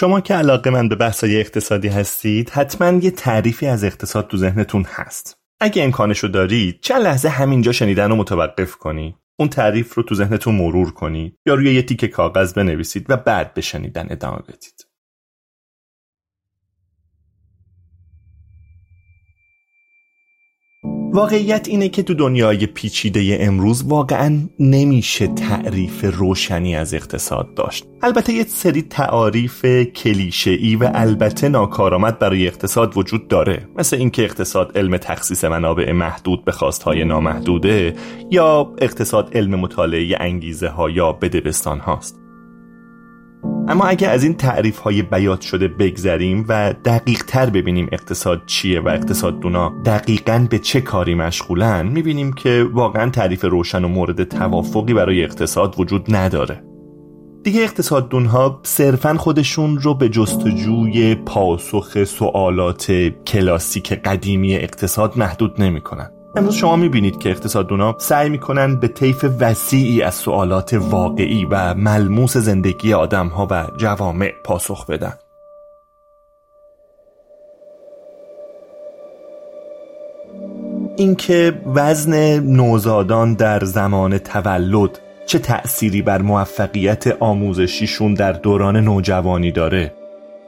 شما که علاقه من به بحثای اقتصادی هستید حتما یه تعریفی از اقتصاد تو ذهنتون هست. اگه امکانشو دارید چند لحظه همینجا شنیدن رو متوقف کنید اون تعریف رو تو ذهنتون مرور کنید یا روی یه تیک کاغذ بنویسید و بعد به شنیدن ادامه بدید. واقعیت اینه که تو دنیای پیچیده امروز واقعا نمیشه تعریف روشنی از اقتصاد داشت. البته یه سری تعاریف کلیشه‌ای و البته ناکارآمد برای اقتصاد وجود داره. مثل اینکه اقتصاد علم تخصیص منابع محدود به خواستهای نامحدوده یا اقتصاد علم مطالعه انگیزه ها یا بدبستان هاست اما اگه از این تعریف های بیات شده بگذریم و دقیق تر ببینیم اقتصاد چیه و اقتصاد دونا دقیقا به چه کاری مشغولن می‌بینیم که واقعا تعریف روشن و مورد توافقی برای اقتصاد وجود نداره دیگه اقتصاددون ها صرفا خودشون رو به جستجوی پاسخ سوالات کلاسیک قدیمی اقتصاد محدود نمی‌کنن. امروز شما می‌بینید که اقتصاددونا سعی می‌کنن به طیف وسیعی از سوالات واقعی و ملموس زندگی آدمها و جوامع پاسخ بدن. اینکه وزن نوزادان در زمان تولد چه تأثیری بر موفقیت آموزشیشون در دوران نوجوانی داره؟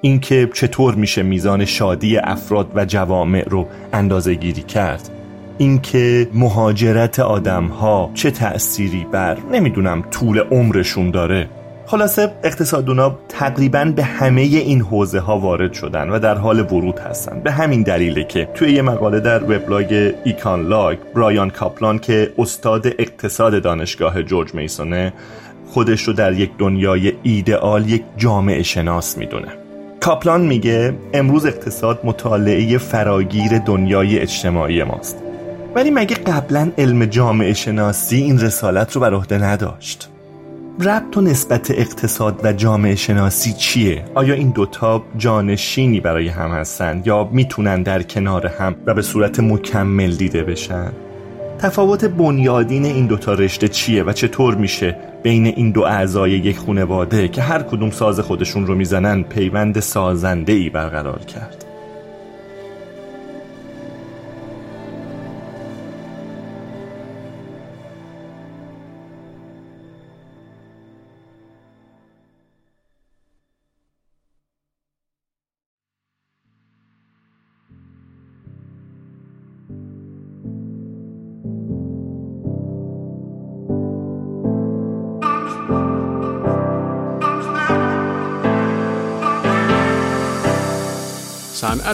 اینکه چطور میشه میزان شادی افراد و جوامع رو اندازه گیری کرد؟ اینکه مهاجرت آدم ها چه تأثیری بر نمی‌دونم طول عمرشون داره. خلاصه اقتصادونا تقریبا به همه این حوزه ها وارد شدن و در حال ورود هستن. به همین دلیله که توی یه مقاله در وبلاگ ایکان لاگ برایان کاپلان که استاد اقتصاد دانشگاه جورج میسونه خودش رو در یک دنیای ایدئال یک جامعه شناس می‌دونه. کاپلان میگه امروز اقتصاد مطالعه فراگیر دنیای اجتماعی ماست. ولی مگه قبلا علم جامعه شناسی این رسالت رو بر عهده نداشت ربط و نسبت اقتصاد و جامعه شناسی چیه؟ آیا این دوتا جانشینی برای هم هستند یا می‌تونن در کنار هم و به صورت مکمل دیده بشن؟ تفاوت بنیادین این دوتا رشته چیه و چطور میشه بین این دو اعضای یک خانواده که هر کدوم ساز خودشون رو می‌زنن پیوند سازنده ای برقرار کرد؟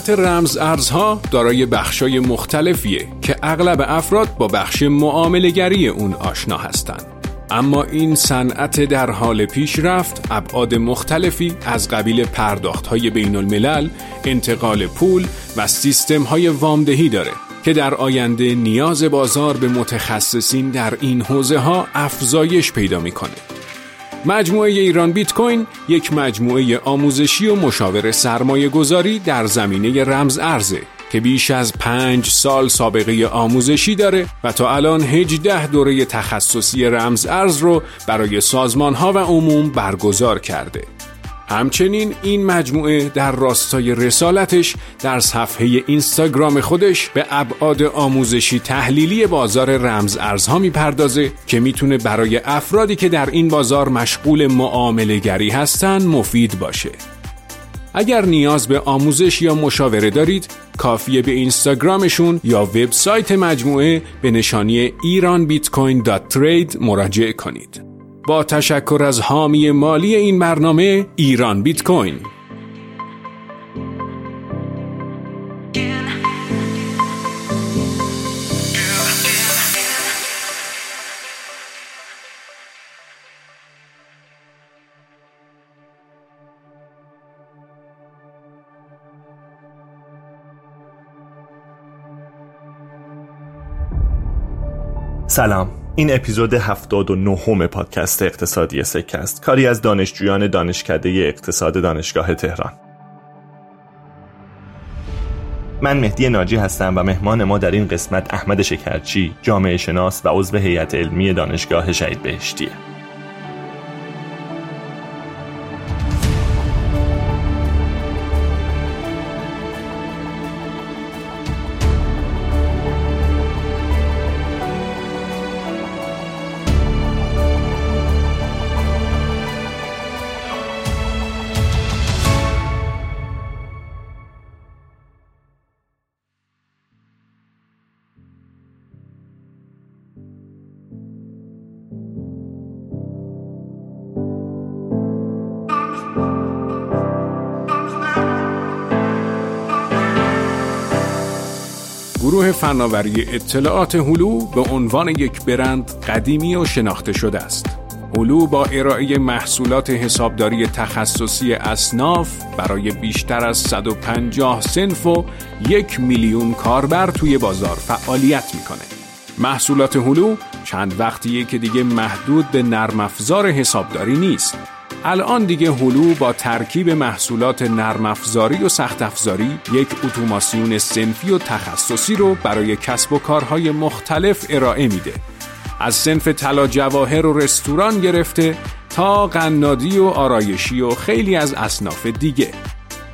صنعت رمز ارزها دارای بخشای مختلفیه که اغلب افراد با بخش معاملگری اون آشنا هستند. اما این صنعت در حال پیشرفت ابعاد مختلفی از قبیل پرداخت های بین الملل، انتقال پول و سیستم های وامدهی داره که در آینده نیاز بازار به متخصصین در این حوزه ها افزایش پیدا می‌کنه. مجموعه ایران بیت کوین یک مجموعه آموزشی و مشاور سرمایه گذاری در زمینه رمز ارزه که بیش از پنج سال سابقه آموزشی داره و تا الان 18 دوره تخصصی رمز ارز رو برای سازمان ها و عموم برگزار کرده. همچنین این مجموعه در راستای رسالتش در صفحه اینستاگرام خودش به ابعاد آموزشی تحلیلی بازار رمز ارزها می‌پردازه که می‌تونه برای افرادی که در این بازار مشغول معامله گری هستن مفید باشه. اگر نیاز به آموزش یا مشاوره دارید کافیه به اینستاگرامشون یا وبسایت مجموعه به نشانی iranbitcoin.trade مراجعه کنید. با تشکر از حامی مالی این برنامه ایران بیت کوین. سلام. این اپیزود 79 پادکست اقتصادی سکه است کاری از دانشجویان دانشکده اقتصاد دانشگاه تهران. من مهدی ناجی هستم و مهمان ما در این قسمت احمد شکرچی جامعه شناس و عضو هیئت علمی دانشگاه شهید بهشتیه. گروه فناوری اطلاعات هلو به عنوان یک برند قدیمی و شناخته شده است. هلو با ارائه محصولات حسابداری تخصصی اصناف برای بیشتر از 150 سنف و یک میلیون کاربر توی بازار فعالیت می‌کنه. محصولات هلو چند وقتیه که دیگه محدود به نرم افزار حسابداری نیست الان دیگه هلو با ترکیب محصولات نرم افزاری و سخت افزاری یک اتوماسیون سنفی و تخصصی رو برای کسب و کارهای مختلف ارائه میده. از سنف طلا جواهر و رستوران گرفته تا قنادی و آرایشی و خیلی از اصناف دیگه.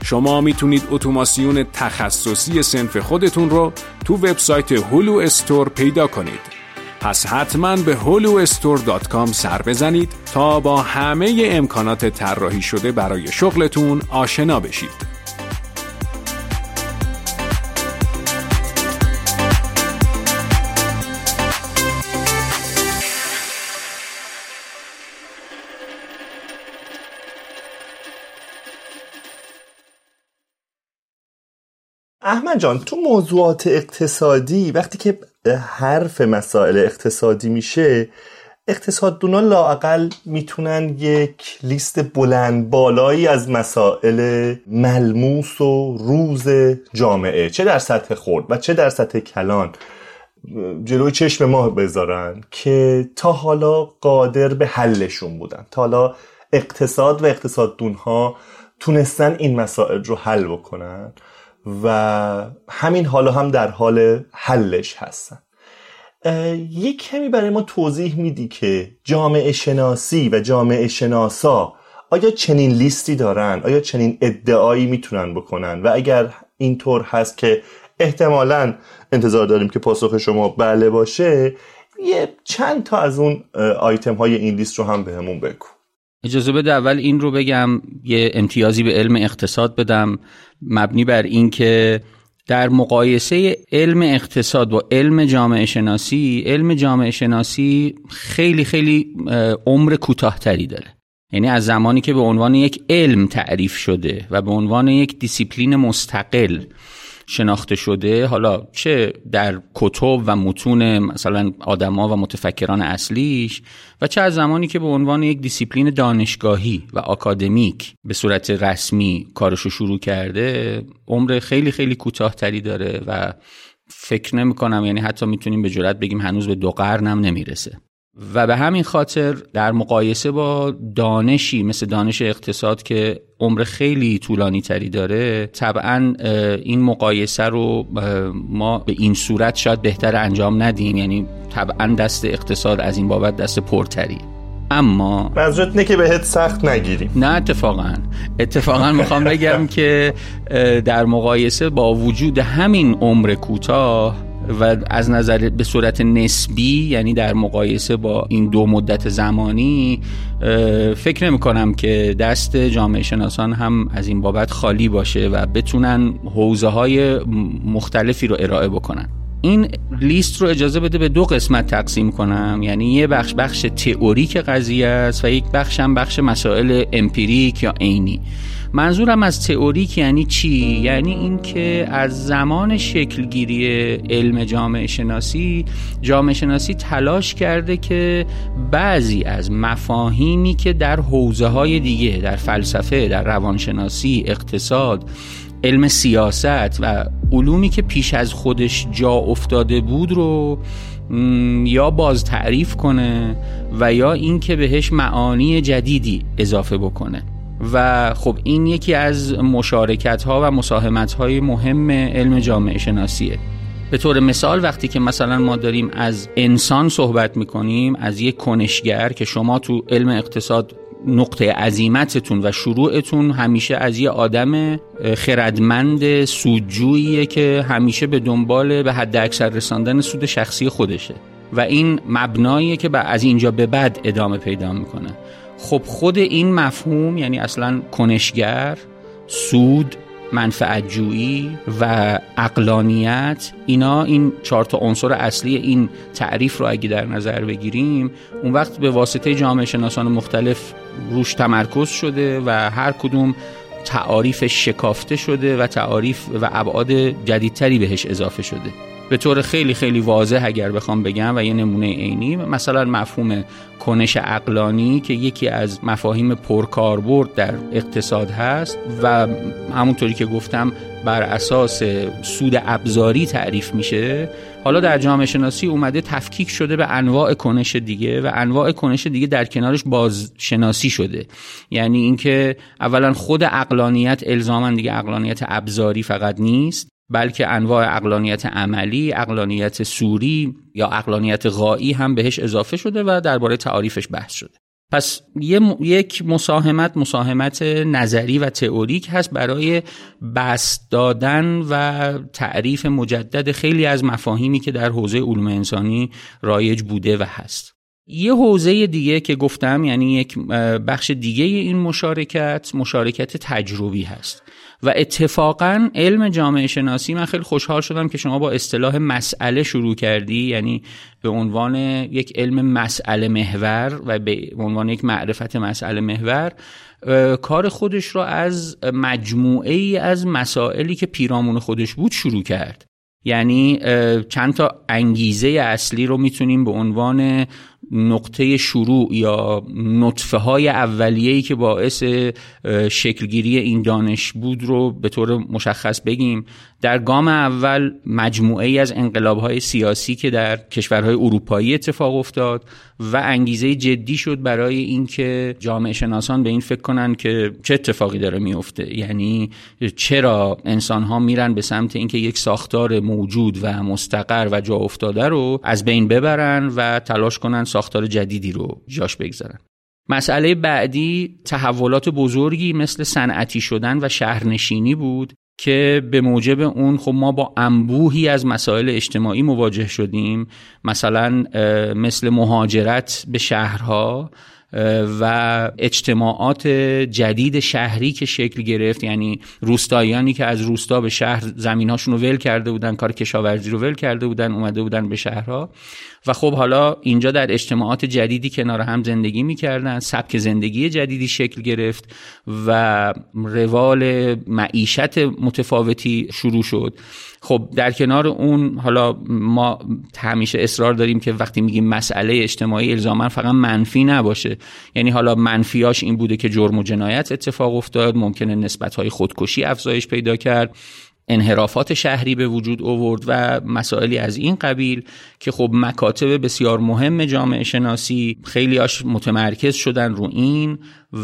شما می‌تونید اتوماسیون تخصصی سنف خودتون رو تو وبسایت هلو استور پیدا کنید. پس حتما به holuestore.com سر بزنید تا با همه امکانات طراحی شده برای شغلتون آشنا بشید. احمد جان تو موضوعات اقتصادی وقتی که حرف مسائل اقتصادی میشه اقتصاددونا لاقل می‌تونن یک لیست بلند بالایی از مسائل ملموس و روز جامعه. چه در سطح خورد و چه در سطح کلان جلوی چشم ما بذارن که تا حالا قادر به حلشون بودن. تا حالا اقتصاد و اقتصاددونها تونستن این مسائل رو حل بکنن. و همین حالا هم در حال حلش هستن. یک کمی برای ما توضیح میدی که جامعه شناسی و جامعه شناسا آیا چنین لیستی دارن؟ آیا چنین ادعایی می‌تونن بکنن؟ و اگر اینطور هست که احتمالا انتظار داریم که پاسخ شما بله باشه یه چند تا از اون آیتم های این لیست رو هم بهمون به بگو. اجازه بده اول این رو بگم یه امتیازی به علم اقتصاد بدم. مبنی بر اینکه در مقایسه علم اقتصاد با علم جامعه شناسی علم جامعه شناسی خیلی خیلی عمر کوتاهتری داره. یعنی از زمانی که به عنوان یک علم تعریف شده و به عنوان یک دیسیپلین مستقل شناخته شده. حالا چه در کتب و متون مثلا آدما و متفکران اصلیش و چه از زمانی که به عنوان یک دیسیپلین دانشگاهی و آکادمیک به صورت رسمی کارشو شروع کرده عمر خیلی خیلی کوتاهتری داره و فکر نمی کنم یعنی حتی می‌تونیم به جرات بگیم هنوز به دو قرنم نمی‌رسه. و به همین خاطر در مقایسه با دانشی مثل دانش اقتصاد که عمر خیلی طولانی تری داره طبعا این مقایسه رو ما به این صورت شاید بهتر انجام ندیم. یعنی طبعا دست اقتصاد از این بابت دست پرتری. اما منظورت نه که بهت سخت نگیریم. نه اتفاقا. اتفاقا می‌خوام بگم که در مقایسه با وجود همین عمر کوتاه و از نظر به صورت نسبی یعنی در مقایسه با این دو مدت زمانی فکر نمی کنم که دست جامعه شناسان هم از این بابت خالی باشه و بتونن حوزه های مختلفی رو ارائه بکنن. این لیست رو اجازه بده به دو قسمت تقسیم کنم. یعنی یه بخش بخش تئوریک قضیه است و یک بخش هم بخش مسائل امپیریک یا عینی. منظورم از تئوریک یعنی چی؟ یعنی اینکه از زمان شکلگیری علم جامعه شناسی جامعه شناسی تلاش کرده که بعضی از مفاهیمی که در حوزه های دیگه در فلسفه در روانشناسی اقتصاد علم سیاست و علومی که پیش از خودش جا افتاده بود رو یا باز تعریف کنه و یا اینکه بهش معانی جدیدی اضافه بکنه. و خب این یکی از مشارکت ها و مساهمت های مهم علم جامعه شناسیه. به طور مثال وقتی که مثلا ما داریم از انسان صحبت می‌کنیم از یک کنشگر که شما تو علم اقتصاد نقطه عظیمتتون و شروعتون همیشه از یه آدم خردمند سودجوییه که همیشه به دنبال به حد اکثر رساندن سود شخصی خودشه. و این مبناییه که از اینجا به بعد ادامه پیدا می‌کنه. خب خود این مفهوم یعنی اصلا کنشگر سود منفعت جویی و اقلانیت اینا این چهار تا عنصر اصلی این تعریف رو اگه در نظر بگیریم اون وقت به واسطه جامعه شناسان مختلف روش تمرکز شده و هر کدوم تعاریف شکافته شده و تعاریف و ابعاد جدیدتری بهش اضافه شده. به طور خیلی خیلی واضح اگر بخوام بگم و یه نمونه عینی مثلا مفهوم کنش اقلانی که یکی از مفاهیم پرکاربرد در اقتصاد هست و همونطوری که گفتم بر اساس سود ابزاری تعریف میشه. حالا در جامعه شناسی اومده تفکیک شده به انواع کنش دیگه و انواع کنش دیگه در کنارش بازشناسی شده. یعنی اینکه اولا خود اقلانیت الزاما دیگه اقلانیت ابزاری فقط نیست. بلکه انواع اقلانیت عملی، اقلانیت سوری یا اقلانیت غایی هم بهش اضافه شده و درباره تعاریفش بحث شده. پس یک مساهمت مساهمت نظری و تئوریک هست برای بست دادن و تعریف مجدد خیلی از مفاهیمی که در حوزه علوم انسانی رایج بوده و هست یه حوزه دیگه که گفتم یعنی یک بخش دیگه این مشارکت مشارکت تجربی هست. و اتفاقا علم جامعه شناسی من خیلی خوشحال شدم که شما با اصطلاح مسئله شروع کردی یعنی به عنوان یک علم مسئله محور و به عنوان یک معرفت مسئله محور کار خودش رو از مجموعه ای از مسائلی که پیرامون خودش بود شروع کرد. یعنی چند تا انگیزه اصلی رو می‌تونیم به عنوان نقطه شروع یا نطفه های اولیه‌ای که باعث شکلگیری این دانش بود رو به طور مشخص بگیم. در گام اول مجموعه ای از انقلاب سیاسی که در کشورهای اروپایی اتفاق افتاد و انگیزه جدی شد برای اینکه جامعه شناسان به این فکر کنن که چه اتفاقی داره میفته یعنی چرا انسان ها میرن به سمت اینکه یک ساختار موجود و مستقر و جا افتاده رو از بین ببرن و تلاش کنن ساختار جدیدی رو جاش بگذارن. مسئله بعدی تحولات بزرگی مثل صنعتی شدن و شهرنشینی بود که به موجب اون خب ما با انبوهی از مسائل اجتماعی مواجه شدیم مثلا مثل مهاجرت به شهرها و اجتماعات جدید شهری که شکل گرفت یعنی روستاییانی که از روستا به شهر زمینهاشون رو ول کرده بودن کار کشاورزی رو ول کرده بودن اومده بودن به شهرها. و خب حالا اینجا در اجتماعات جدیدی کنار هم زندگی می‌کردن سبک زندگی جدیدی شکل گرفت و روال معیشت متفاوتی شروع شد. خب در کنار اون حالا ما همیشه اصرار داریم که وقتی میگیم مسئله اجتماعی الزاما فقط منفی نباشه. یعنی حالا منفیاش این بوده که جرم و جنایت اتفاق افتاد ممکنه نسبت های خودکشی افزایش پیدا کرد. انحرافات شهری به وجود آورد و مسائلی از این قبیل که خب مکاتب بسیار مهم جامعه شناسی خیلی آش متمرکز شدن رو این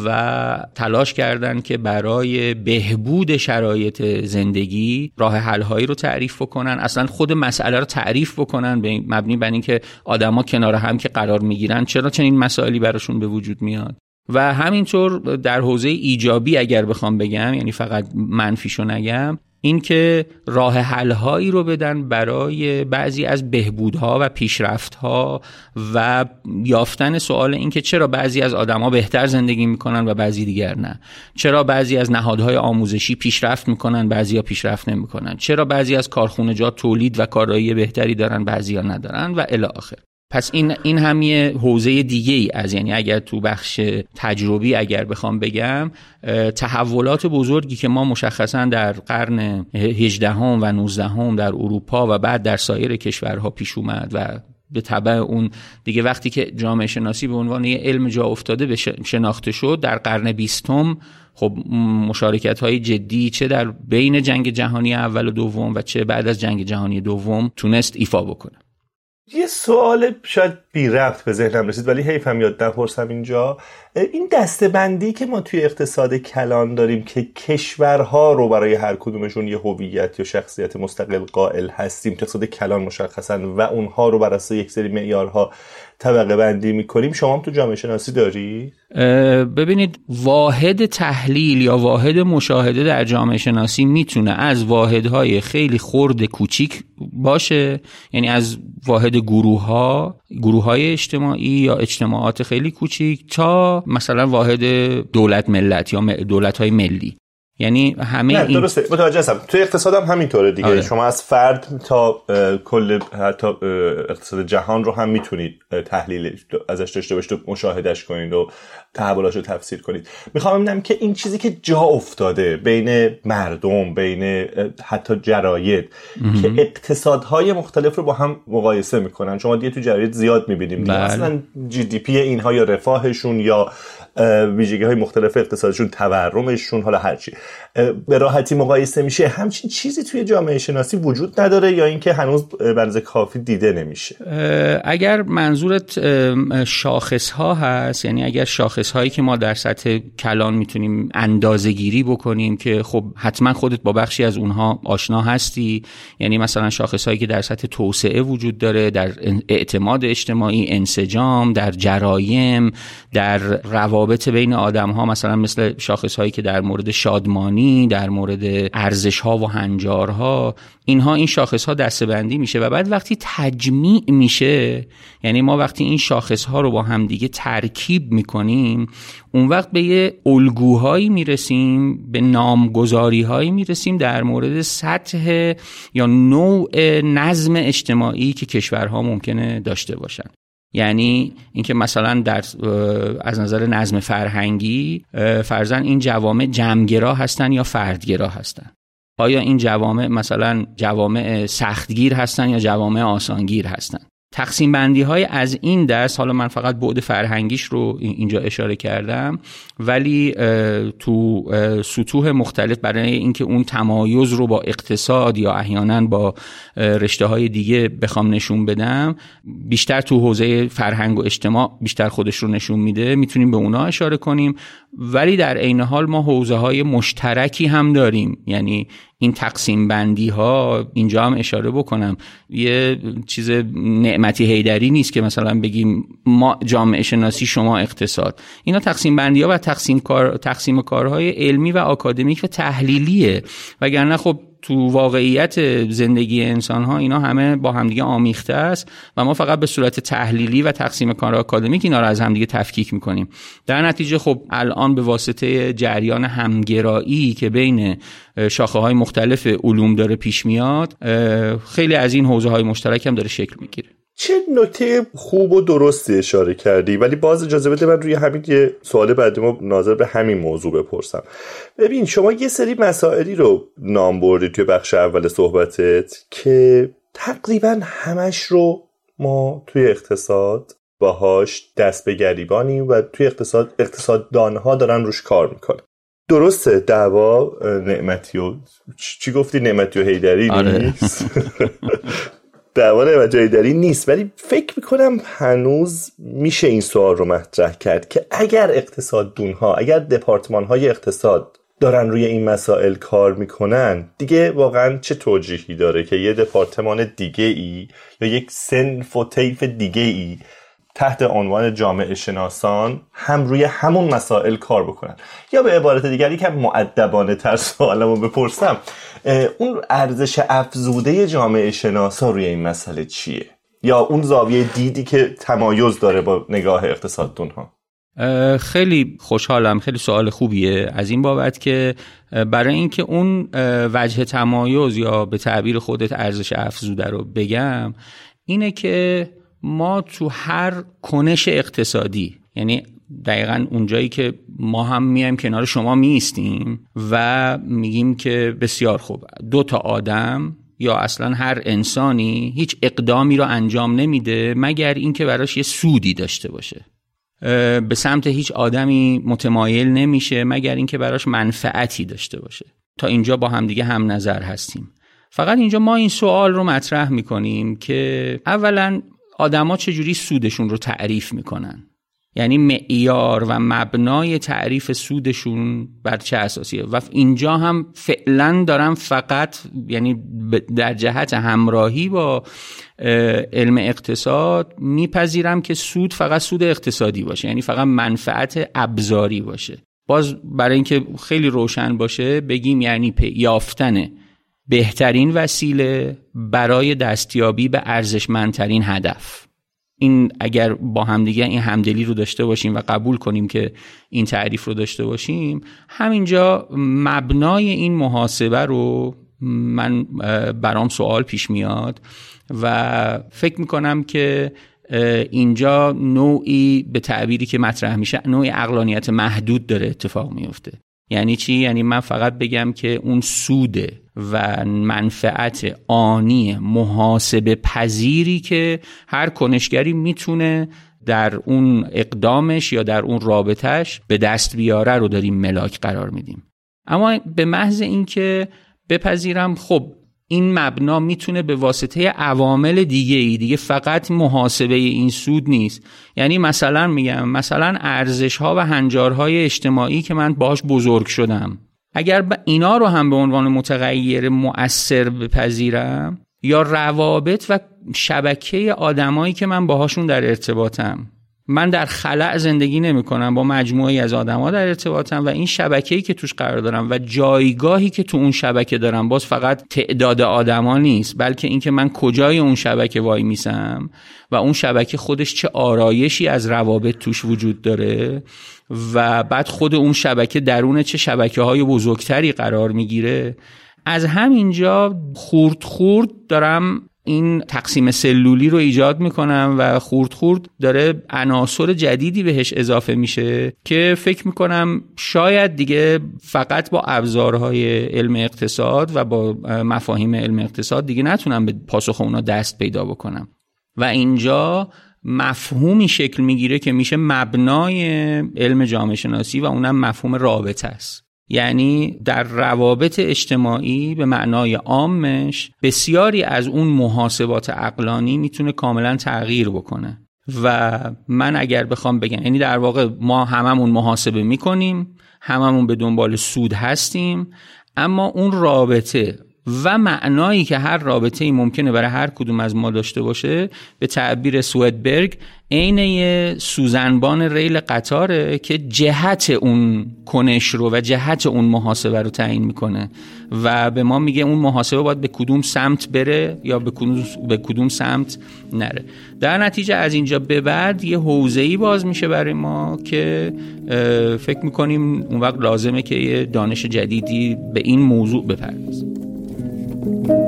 و تلاش کردند که برای بهبود شرایط زندگی راه حلهایی رو تعریف بکنن. اصلا خود مسئله رو تعریف بکنن مبنی بر اینکه آدما کنار هم که قرار می‌گیرن چرا چنین مسائلی براشون به وجود میاد. و همینطور در حوزه ایجابی اگر بخوام بگم یعنی فقط منفیشو نگم اینکه راه حلهایی رو بدن برای بعضی از بهبودها و پیشرفتها و یافتن سوال اینکه چرا بعضی از آدما بهتر زندگی می‌کنن و بعضی دیگر نه. چرا بعضی از نهادهای آموزشی پیشرفت می‌کنن بعضی ها پیشرفت نمی‌کنن. چرا بعضی از کارخونجات تولید و کارایی بهتری دارن بعضی ها ندارن و الی آخر. پس این این هم یه حوزه دیگه ای از یعنی اگر تو بخش تجربی اگر بخوام بگم تحولات بزرگی که ما مشخصا در قرن 18 هم و 19 هم در اروپا و بعد در سایر کشورها پیش اومد و به طبع اون دیگه وقتی که جامعه شناسی به عنوان یه علم جا افتاده به شناخته شد در قرن بیستم خب مشارکت های جدی چه در بین جنگ جهانی اول و دوم و چه بعد از جنگ جهانی دوم تونست ایفا بکنه. یه سوال شاید بی ربط به ذهنم رسید ولی حیفم یاد نپرسم اینجا این دستبندی که ما توی اقتصاد کلان داریم که کشورها رو برای هر کدومشون یه هویت یا شخصیت مستقل قائل هستیم اقتصاد کلان مشخصا و اونها رو بر اساس یک سری معیارها طبقه بندی می‌کنیم شما هم تو جامعه شناسی داری؟ ببینید واحد تحلیل یا واحد مشاهده در جامعه شناسی می‌تونه از واحدهای خیلی خرد کوچیک باشه یعنی از واحد گروه ها گروه های اجتماعی یا اجتماعات خیلی کوچیک تا مثلا واحد دولت ملت یا دولت های ملی. یعنی همه نه این... درسته متوجه هستم. توی اقتصاد هم همینطوره دیگه. آره. شما از فرد تا کل حتی اقتصاد جهان رو هم می‌تونید تحلیل ازش داشته باشید و مشاهدش کنید و تحولش رو تفسیر کنید. می‌خوام ببینم که این چیزی که جا افتاده بین مردم بین حتی جراید که اقتصادهای مختلف رو با هم مقایسه می‌کنن. شما دیگه تو جراید زیاد می‌بینیم بله. مثلا جی دی پی اینها یا رفاهشون یا ویژگی های مختلف اقتصادشون تورمشون حالا هرچی به راحتی مقایسه میشه. همچین چیزی توی جامعه شناسی وجود نداره یا اینکه هنوز بنز کافی دیده نمیشه؟ اگر منظورت شاخص ها هست یعنی اگر شاخص هایی که ما در سطح کلان می‌تونیم اندازه گیری بکنیم که خب حتما خودت با بخشی از اونها آشنا هستی. یعنی مثلا شاخص هایی که در سطح توسعه وجود داره در اعتماد اجتماعی انسجام در جرایم در روابط بین آدم ها مثلا مثل شاخص هایی که در مورد شادمانی در مورد ارزش ها و هنجارها اینها این شاخص ها دسته میشه و بعد وقتی تجمیع میشه یعنی ما وقتی این شاخص ها رو با همدیگه ترکیب می‌کنیم اون وقت به یه الگوهایی می‌رسیم به نامگذاری هایی می‌رسیم در مورد سطح یا نوع نظم اجتماعی که کشورها ممکنه داشته باشن. یعنی اینکه مثلا در از نظر نظم فرهنگی فرزن این جوامع جمعگرا هستن یا فردگرا هستن؟ آیا این جوامع مثلا جوامع سختگیر هستن یا جوامع آسانگیر هستن؟ تقسیم بندی های از این دست حالا من فقط بعد فرهنگیش رو اینجا اشاره کردم ولی تو سطوح مختلف برای اینکه اون تمایز رو با اقتصاد یا احیانا با رشته های دیگه بخوام نشون بدم بیشتر تو حوزه فرهنگ و اجتماع بیشتر خودش رو نشون میده. می‌تونیم به اونا اشاره کنیم. ولی در عین حال ما حوزه های مشترکی هم داریم. یعنی این تقسیم بندی ها اینجا هم اشاره بکنم. یه چیز نعمتی هیدری نیست که مثلا بگیم ما جامعه شناسی شما اقتصاد. اینا تقسیم بندی ها و تقسیم کار تقسیم کارهای علمی و آکادمیک و تحلیلیه. وگرنه خب تو واقعیت زندگی انسان ها اینا همه با همدیگه آمیخته است و ما فقط به صورت تحلیلی و تقسیم کار آکادمیک اینا رو از همدیگه تفکیک می‌کنیم. در نتیجه خب الان به واسطه جریان همگرایی که بین شاخه های مختلف علوم داره پیش میاد خیلی از این حوزه های مشترک هم داره شکل می‌گیره. چه نکته خوب و درستی اشاره کردی؟ ولی باز اجازه بده من روی همین یه سوال بعدی ما ناظر به همین موضوع بپرسم. ببین شما یه سری مسائلی رو نام بردی توی بخش اول صحبتت که تقریبا همش رو ما توی اقتصاد باهاش دست به گریبانیم و توی اقتصاد اقتصاددانها دارن روش کار می‌کنن. درسته دعوا نعمتی و چی گفتی؟ نعمتی و هیدری آره. نیست؟ دعوا و جای نیست ولی فکر می‌کنم هنوز میشه این سوال رو مطرح کرد که اگر اقتصاد ها اگر دپارتمان های اقتصاد دارن روی این مسائل کار می‌کنن دیگه واقعا چه توجیهی داره که یه دپارتمان دیگه ای یا یک سنف و طیف دیگه ای تحت عنوان جامعه شناسان هم روی همون مسائل کار بکنن. یا به عبارت دیگری که معدبانه تر سوالمو بپرسم اون ارزش افزوده جامعه شناسا روی این مسئله چیه؟ یا اون زاویه دیدی که تمایز داره با نگاه اقتصاددون ها خیلی خوشحالم خیلی سوال خوبیه از این بابت که برای اینکه اون وجه تمایز یا به تعبیر خودت ارزش افزوده رو بگم اینه که ما تو هر کنش اقتصادی یعنی دقیقا اونجایی که ما هم میایم کنار شما میستیم و میگیم که بسیار خوب دو تا آدم یا اصلا هر انسانی هیچ اقدامی رو انجام نمیده مگر اینکه براش یه سودی داشته باشه. به سمت هیچ آدمی متمایل نمیشه مگر اینکه براش منفعتی داشته باشه. تا اینجا با همدیگه هم نظر هستیم. فقط اینجا ما این سوال رو مطرح می‌کنیم که اولا آدما چجوری سودشون رو تعریف می‌کنن؟ یعنی معیار و مبنای تعریف سودشون بر چه اساسیه؟ و اینجا هم فعلا دارم فقط یعنی در جهت همراهی با علم اقتصاد میپذیرم که سود فقط سود اقتصادی باشه یعنی فقط منفعت ابزاری باشه. باز برای اینکه خیلی روشن باشه بگیم یعنی یافتن بهترین وسیله برای دستیابی به ارزشمندترین هدف. این اگر با همدیگه این همدلی رو داشته باشیم و قبول کنیم که این تعریف رو داشته باشیم همینجا مبنای این محاسبه رو من برام سوال پیش میاد و فکر می‌کنم که اینجا نوعی به تعبیری که مطرح میشه نوعی اقلانیت محدود داره اتفاق میفته یعنی چی؟ یعنی من فقط بگم که اون سوده و منفعت آنی محاسبه پذیری که هر کنشگری می‌تونه در اون اقدامش یا در اون رابطش به دست بیاره رو داریم ملاک قرار میدیم. اما به محض اینکه بپذیرم خب این مبنا می‌تونه به واسطه عوامل دیگه ای دیگه فقط محاسبه این سود نیست. یعنی مثلا میگم مثلا ارزش ها و هنجارهای اجتماعی که من باش بزرگ شدم. اگر اینا رو هم به عنوان متغیر مؤثر بپذیرم یا روابط و شبکه آدمایی که من باهاشون در ارتباطم. من در خلع زندگی نمی کنم با مجموعی از آدما در ارتباطم و این شبکه‌ای که توش قرار دارم و جایگاهی که تو اون شبکه دارم باز فقط تعداد آدما نیست بلکه اینکه من کجای اون شبکه وای میسم و اون شبکه خودش چه آرایشی از روابط توش وجود داره. و بعد خود اون شبکه درون چه شبکه های بزرگتری قرار می‌گیره. از همینجا خورد خورد دارم این تقسیم سلولی رو ایجاد می‌کنم و خورد خورد داره عناصر جدیدی بهش اضافه میشه که فکر می‌کنم شاید دیگه فقط با ابزارهای علم اقتصاد و با مفاهیم علم اقتصاد دیگه نتونم به پاسخ اونا دست پیدا بکنم. و اینجا مفهومی شکل می‌گیره که میشه مبنای علم جامعه شناسی و اونم مفهوم رابطه است. یعنی در روابط اجتماعی به معنای عامش بسیاری از اون محاسبات اقلانی می‌تونه کاملا تغییر بکنه. و من اگر بخوام بگم یعنی در واقع ما هممون محاسبه می‌کنیم هممون به دنبال سود هستیم اما اون رابطه و معنایی که هر رابطه ای ممکنه برای هر کدوم از ما داشته باشه به تعبیر سویدبرگ عین سوزنبان ریل قطاره که جهت اون کنش رو و جهت اون محاسبه رو تعیین می‌کنه. و به ما میگه اون محاسبه باید به کدوم سمت بره یا به کدوم, به کدوم سمت نره. در نتیجه از اینجا به بعد یه حوزه ای باز میشه برای ما که فکر می‌کنیم اون وقت لازمه که یه دانش جدیدی به این موضوع بپردازیم. توی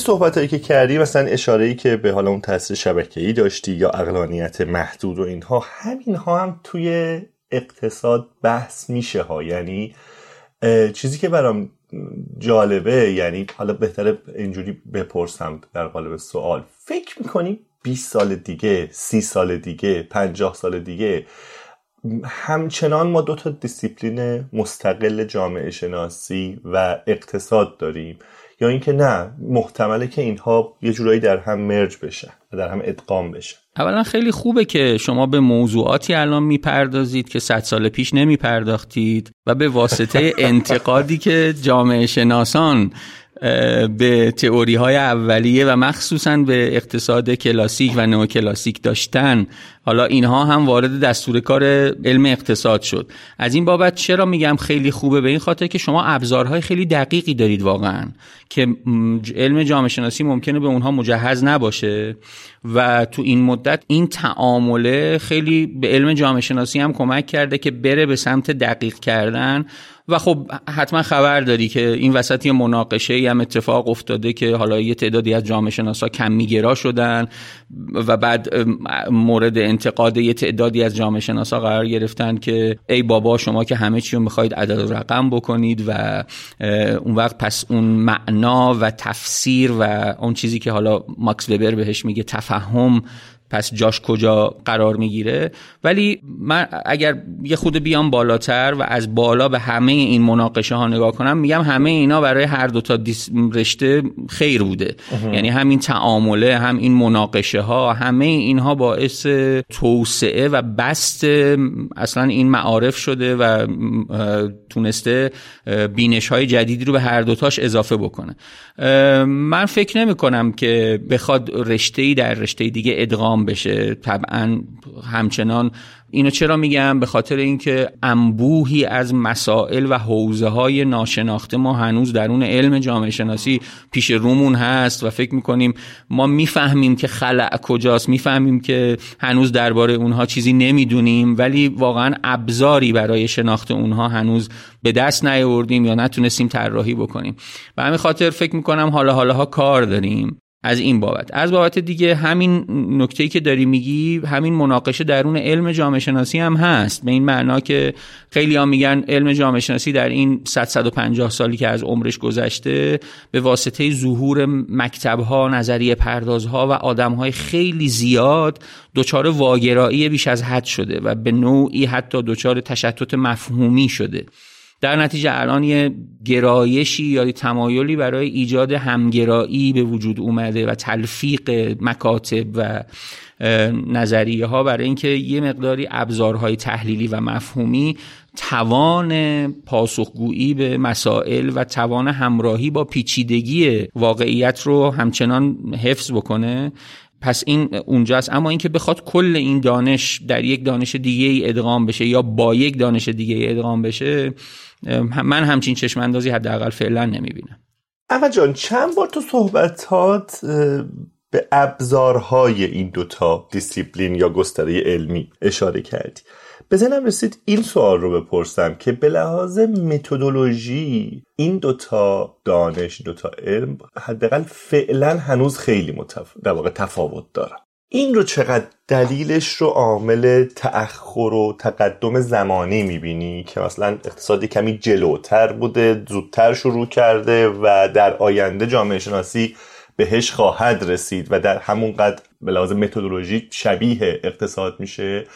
صحبت هایی که کردی مثلا اشاره ای که به حالا اون تاثیر شبکه‌ای داشتی یا اقلانیت محدود و اینها همین ها هم توی اقتصاد بحث میشه ها یعنی چیزی که برام جالبه یعنی حالا بهتره اینجوری بپرسم در قالب سوال. فکر می‌کنی 20 سال دیگه 30 سال دیگه 50 سال دیگه همچنان ما دو تا دیسیپلین مستقل جامعه شناسی و اقتصاد داریم. یا اینکه نه محتمله که اینها یه جورایی در هم مرج بشن و در هم ادغام بشن. اولا خیلی خوبه که شما به موضوعاتی الان می‌پردازید که صد سال پیش نمیپرداختید و به واسطه انتقادی که جامعه شناسان به تئوری های اولیه و مخصوصا به اقتصاد کلاسیک و نو کلاسیک داشتن. حالا اینها هم وارد دستور کار علم اقتصاد شد. از این بابت چرا میگم خیلی خوبه؟ به این خاطر که شما ابزارهای خیلی دقیقی دارید واقعا که علم جامعه شناسی ممکنه به اونها مجهز نباشه. و تو این مدت این تعامله خیلی به علم جامعه شناسی هم کمک کرده که بره به سمت دقیق کردن. و خب حتما خبر داری که این وسط یه مناقشه ای هم اتفاق افتاده که حالا یه تعدادی از جامعه شناسا کمیگرا شدن و بعد مورد انتقاد یه تعدادی از جامعه شناسا قرار گرفتن که ای بابا شما که همه چی رو می‌خواید عدد و رقم بکنید و اون وقت پس اون معنا و تفسیر و اون چیزی که حالا ماکس وبر بهش میگه تفهم پس جاش کجا قرار می‌گیره. ولی من اگر یه خود بیام بالاتر و از بالا به همه این مناقشه ها نگاه کنم میگم همه اینا برای هر دو تا رشته خیر بوده. یعنی همین تعامله هم این مناقشه ها همه اینها باعث توسعه و بست اصلا این معارف شده و تونسته بینش های جدیدی رو به هر دوتاش اضافه بکنه. من فکر نمی کنم که بخواد رشته در رشته دیگه ادغام بشه. طبعا همچنان اینو چرا میگم؟ به خاطر اینکه انبوهی از مسائل و حوزه های ناشناخته ما هنوز درون علم جامعه شناسی پیش رومون هست و فکر می‌کنیم ما می‌فهمیم که خلع کجاست می‌فهمیم که هنوز درباره اونها چیزی نمی‌دونیم ولی واقعا ابزاری برای شناخت اونها هنوز به دست نیاوردیم یا نتونستیم طراحی بکنیم. و همین خاطر فکر می‌کنم حالا حالا ها کار داریم. از این بابت. از بابت دیگه همین نکته‌ای که داری میگی همین مناقشه درون علم جامعه شناسی هم هست. به این معنا که خیلی ها میگن علم جامعه شناسی در این 100 150 سالی که از عمرش گذشته به واسطه ظهور مکتبها نظریه پردازها و آدمهای خیلی زیاد دچار واگرایی بیش از حد شده و به نوعی حتی دچار تشتت مفهومی شده. در نتیجه الان یه گرایشی یا تمایلی برای ایجاد همگرایی به وجود اومده و تلفیق مکاتب و نظریه ها برای اینکه یه مقداری ابزارهای تحلیلی و مفهومی توان پاسخگویی به مسائل و توان همراهی با پیچیدگی واقعیت رو همچنان حفظ بکنه. پس این اونجاست. اما اینکه بخواد کل این دانش در یک دانش دیگه ادغام بشه یا با یک دانش دیگه ادغام بشه من همچین چشم اندازی حداقل فعلا نمی‌بینم. اما جان چند بار تو صحبتات به ابزارهای این دوتا دیسیپلین یا گستره علمی اشاره کردی. به ذهنم رسید این سوال رو بپرسم که به لحاظ متدولوژی این دوتا دانش دوتا علم حداقل فعلا هنوز خیلی متف... در واقع تفاوت دارن. این رو چقدر دلیلش رو عامل تأخر و تقدم زمانی می‌بینی که مثلا اقتصادی کمی جلوتر بوده زودتر شروع کرده و در آینده جامعه شناسی بهش خواهد رسید و در همون قد به لحاظ متدولوژی شبیه اقتصاد میشه.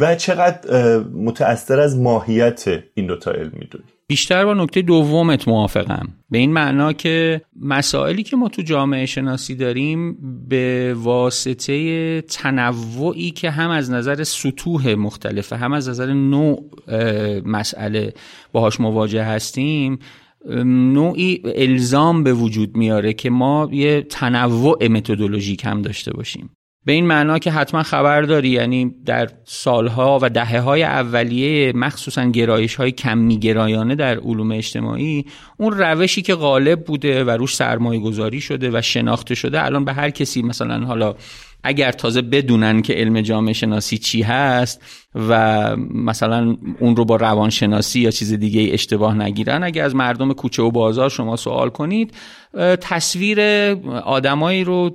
و چقدر متأثر از ماهیت این دوتا علم می‌دونی. بیشتر با نکته دومت موافقم. به این معنا که مسائلی که ما تو جامعه شناسی داریم به واسطه تنوعی که هم از نظر سطوح مختلفه هم از نظر نوع مسئله باهاش مواجه هستیم نوعی الزام به وجود میاره که ما یه تنوع متدولوژیک هم داشته باشیم. به این معنا که حتما خبر داری یعنی در سالها و دهه های اولیه مخصوصا گرایش های کمی گرایانه در علوم اجتماعی اون روشی که غالب بوده و روش سرمایه گذاری شده و شناخته شده الان به هر کسی مثلا حالا اگر تازه بدونن که علم جامعه شناسی چی هست و مثلا اون رو با روانشناسی یا چیز دیگه اشتباه نگیرن اگر از مردم کوچه و بازار شما سوال کنید تصویر آدمایی رو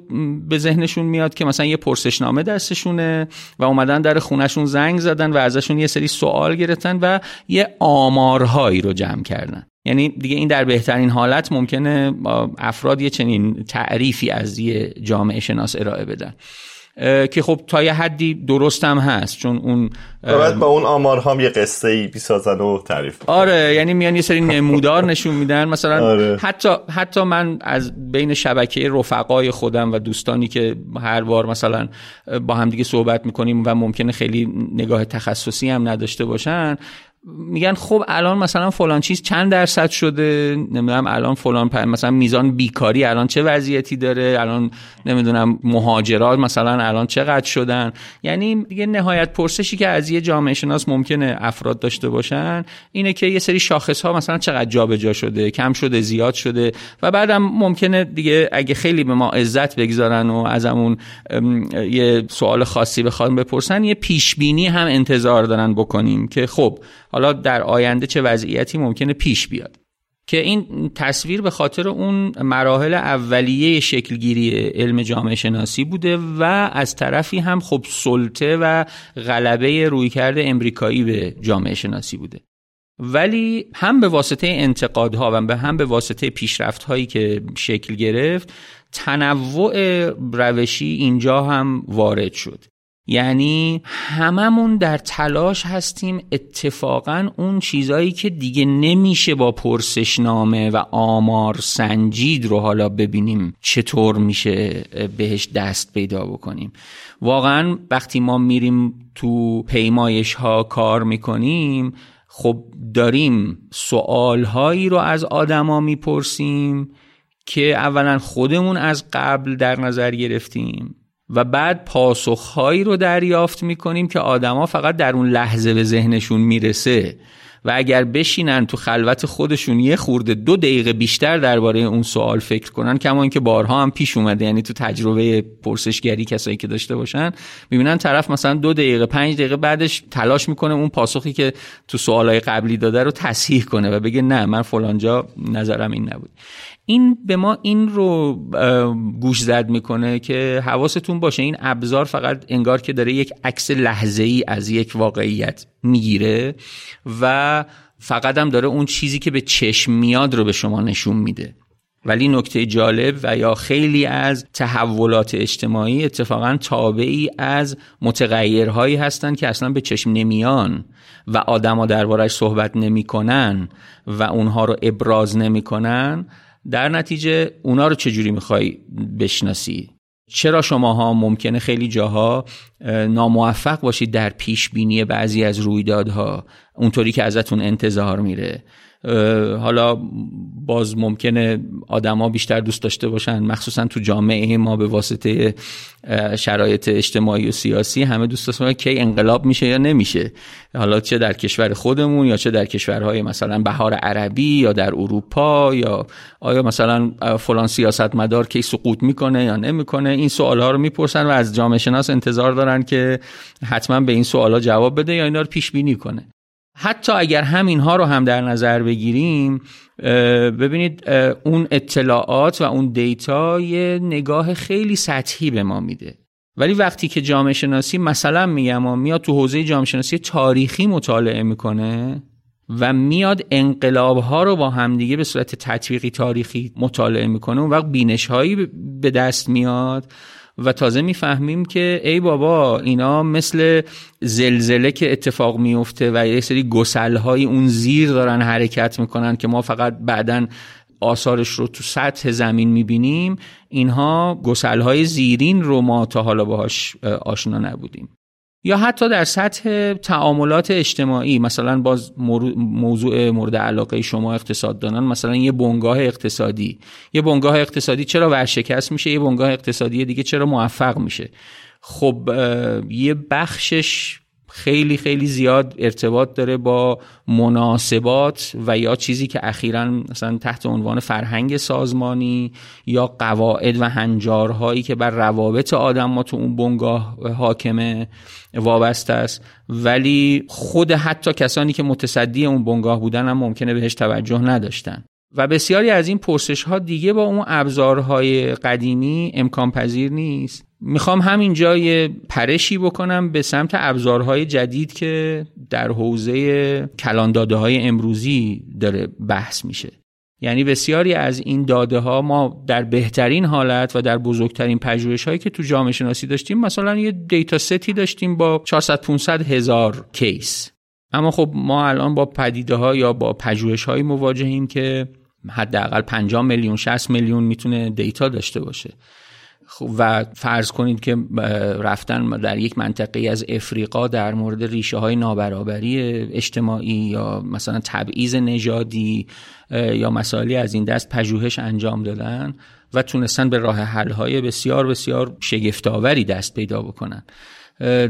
به ذهنشون میاد که مثلا یه پرسشنامه دستشونه و اومدن در خونشون زنگ زدن و ازشون یه سری سوال گرفتن و یه آمارهایی رو جمع کردن. یعنی دیگه این در بهترین حالت ممکنه افراد یه چنین تعریفی از یه جامعه شناس ارائه بدن. که خب تا یه حدی درست هم هست چون اون بعد با اون آمارها هم یه قصه ای بیسازن و تعریف آره یعنی میان یه سری نمودار نشون میدن. مثلا آره. حتی حتی من از بین شبکه رفقای خودم و دوستانی که هر بار مثلا با همدیگه صحبت می‌کنیم و ممکنه خیلی نگاه تخصصی هم نداشته باشن میگن خب الان مثلا فلان چیز چند درصد شده؟ نمی‌دونم الان فلان مثلا میزان بیکاری الان چه وضعیتی داره؟ الان نمی‌دونم مهاجرات مثلا الان چقدر شدن؟ یعنی دیگه نهایت پرسشی که از یه جامعه شناس ممکنه افراد داشته باشن اینه که یه سری شاخص ها مثلا چقدر جابجا شده کم شده زیاد شده و بعدم ممکنه دیگه اگه خیلی به ما عزت بگذارن و ازمون یه سوال خاصی بخوان بپرسن یه پیش بینی هم انتظار دارن بکنیم که خب حالا در آینده چه وضعیتی ممکنه پیش بیاد. که این تصویر به خاطر اون مراحل اولیه شکلگیری علم جامعه شناسی بوده و از طرفی هم خب سلطه و غلبه رویکرد امریکایی به جامعه شناسی بوده. ولی هم به واسطه انتقادها و هم به واسطه پیشرفت هایی که شکل گرفت تنوع روشی اینجا هم وارد شد. یعنی هممون در تلاش هستیم اتفاقا اون چیزایی که دیگه نمیشه با پرسشنامه و آمار سنجید رو حالا ببینیم چطور میشه بهش دست پیدا بکنیم. واقعا وقتی ما میریم تو پیمایش ها کار می‌کنیم خب داریم سوال هایی رو از آدما می‌پرسیم که اولا خودمون از قبل در نظر گرفتیم. و بعد پاسخهایی رو دریافت می‌کنیم که آدما فقط در اون لحظه به ذهنشون می‌رسه. و اگر بشینن تو خلوت خودشون یه خورده دو دقیقه بیشتر درباره اون سوال فکر کنن کما اینکه بارها هم پیش اومده یعنی تو تجربه پرسشگری کسایی که داشته باشن می‌بینن طرف مثلا دو دقیقه پنج دقیقه بعدش تلاش می‌کنه اون پاسخی که تو سوالای قبلی داده رو تصحیح کنه و بگه نه من فلانجا نظرم این نبود. این به ما این رو گوش زد می‌کنه که حواستون باشه. این ابزار فقط انگار که داره یک عکس لحظه ای از یک واقعیت می‌گیره و فقط هم داره اون چیزی که به چشم میاد رو به شما نشون میده. ولی نکته جالب و یا خیلی از تحولات اجتماعی اتفاقا تابعی از متغیرهایی هستند که اصلا به چشم نمیان و آدما دربارش صحبت نمی‌کنن و اونها رو ابراز نمی‌کنن. در نتیجه اونا رو چجوری می‌خوای بشناسی؟ چرا شماها ممکنه خیلی جاها ناموفق باشید در پیش بینی بعضی از رویدادها؟ اونطوری که ازتون انتظار میره. حالا باز ممکنه آدما بیشتر دوست داشته باشن مخصوصا تو جامعه ما به واسطه شرایط اجتماعی و سیاسی همه دوست داشتن کی انقلاب میشه یا نمیشه. حالا چه در کشور خودمون یا چه در کشورهای مثلا بهار عربی یا در اروپا یا آیا مثلا فلان سیاستمدار کی سقوط می‌کنه یا نمی‌کنه. این سوال ها رو می‌پرسن و از جامعه شناس انتظار دارن که حتما به این سوالا جواب بده یا اینا رو پیش بینی کنه. حتی اگر همین ها رو هم در نظر بگیریم ببینید اون اطلاعات و اون دیتا یه نگاه خیلی سطحی به ما میده. ولی وقتی که جامعه شناسی مثلا میگم میاد تو حوزه جامعه شناسی تاریخی مطالعه می‌کنه و میاد انقلاب ها رو با همدیگه به صورت تطبیقی تاریخی مطالعه می‌کنه اون وقت بینش هایی به دست میاد. و تازه می‌فهمیم که ای بابا اینا مثل زلزله که اتفاق میفته و یه سری گسل های اون زیر دارن حرکت می‌کنن که ما فقط بعدا آثارش رو تو سطح زمین می‌بینیم اینها گسل های زیرین رو ما تا حالا باهاش آشنا نبودیم. یا حتی در سطح تعاملات اجتماعی مثلا باز موضوع مورد علاقه شما اقتصاددانان مثلا یه بنگاه اقتصادی. یه بنگاه اقتصادی چرا ورشکست میشه؟ یه بنگاه اقتصادی دیگه چرا موفق میشه؟ خب یه بخشش خیلی خیلی زیاد ارتباط داره با مناسبات و یا چیزی که اخیرا مثلا تحت عنوان فرهنگ سازمانی یا قواعد و هنجارهایی که بر روابط آدم ما تو اون بنگاه حاکمه وابسته است. ولی خود حتی کسانی که متصدی اون بنگاه بودن هم ممکنه بهش توجه نداشتن. و بسیاری از این پرسش ها دیگه با اون ابزارهای قدیمی امکان پذیر نیست. می‌خوام همینجا یه پرشی بکنم به سمت ابزارهای جدید که در حوزه کلانداده های امروزی داره بحث میشه. یعنی بسیاری از این داده ها ما در بهترین حالت و در بزرگترین پژوهش هایی که تو جامعه شناسی داشتیم مثلا یه دیتا ستی داشتیم با 400 500 هزار کیس. اما خب ما الان با پدیده ها یا با پژوهش هایی مواجهیم که حداقل 50 میلیون 60 میلیون می‌تونه دیتا داشته باشه. و فرض کنید که رفتن در یک منطقه از افریقا در مورد ریشه های نابرابری اجتماعی یا مثلا تبعیض نژادی یا مسائلی از این دست پژوهش انجام دادن و تونستن به راه حل های بسیار بسیار شگفتآوری دست پیدا بکنن.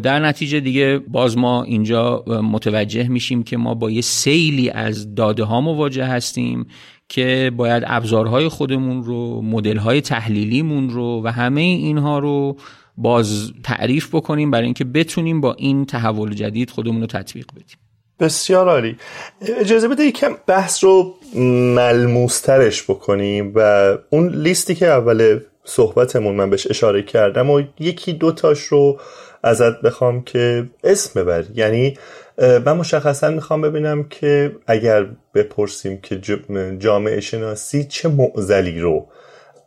در نتیجه دیگه باز ما اینجا متوجه میشیم که ما با یه سیلی از داده ها مواجه هستیم که باید ابزارهای خودمون رو مدلهای تحلیلیمون رو و همه اینها رو باز تعریف بکنیم برای اینکه بتونیم با این تحول جدید خودمون رو تطبیق بدیم. بسیار عالی. اجازه بده یکم بحث رو ملموسترش بکنیم و اون لیستی که اول صحبتمون من بهش اشاره کردم و یکی دوتاش رو ازت بخوام که اسم ببر. یعنی من مشخصا می‌خوام ببینم که اگر بپرسیم که جامعه شناسی چه معزلی رو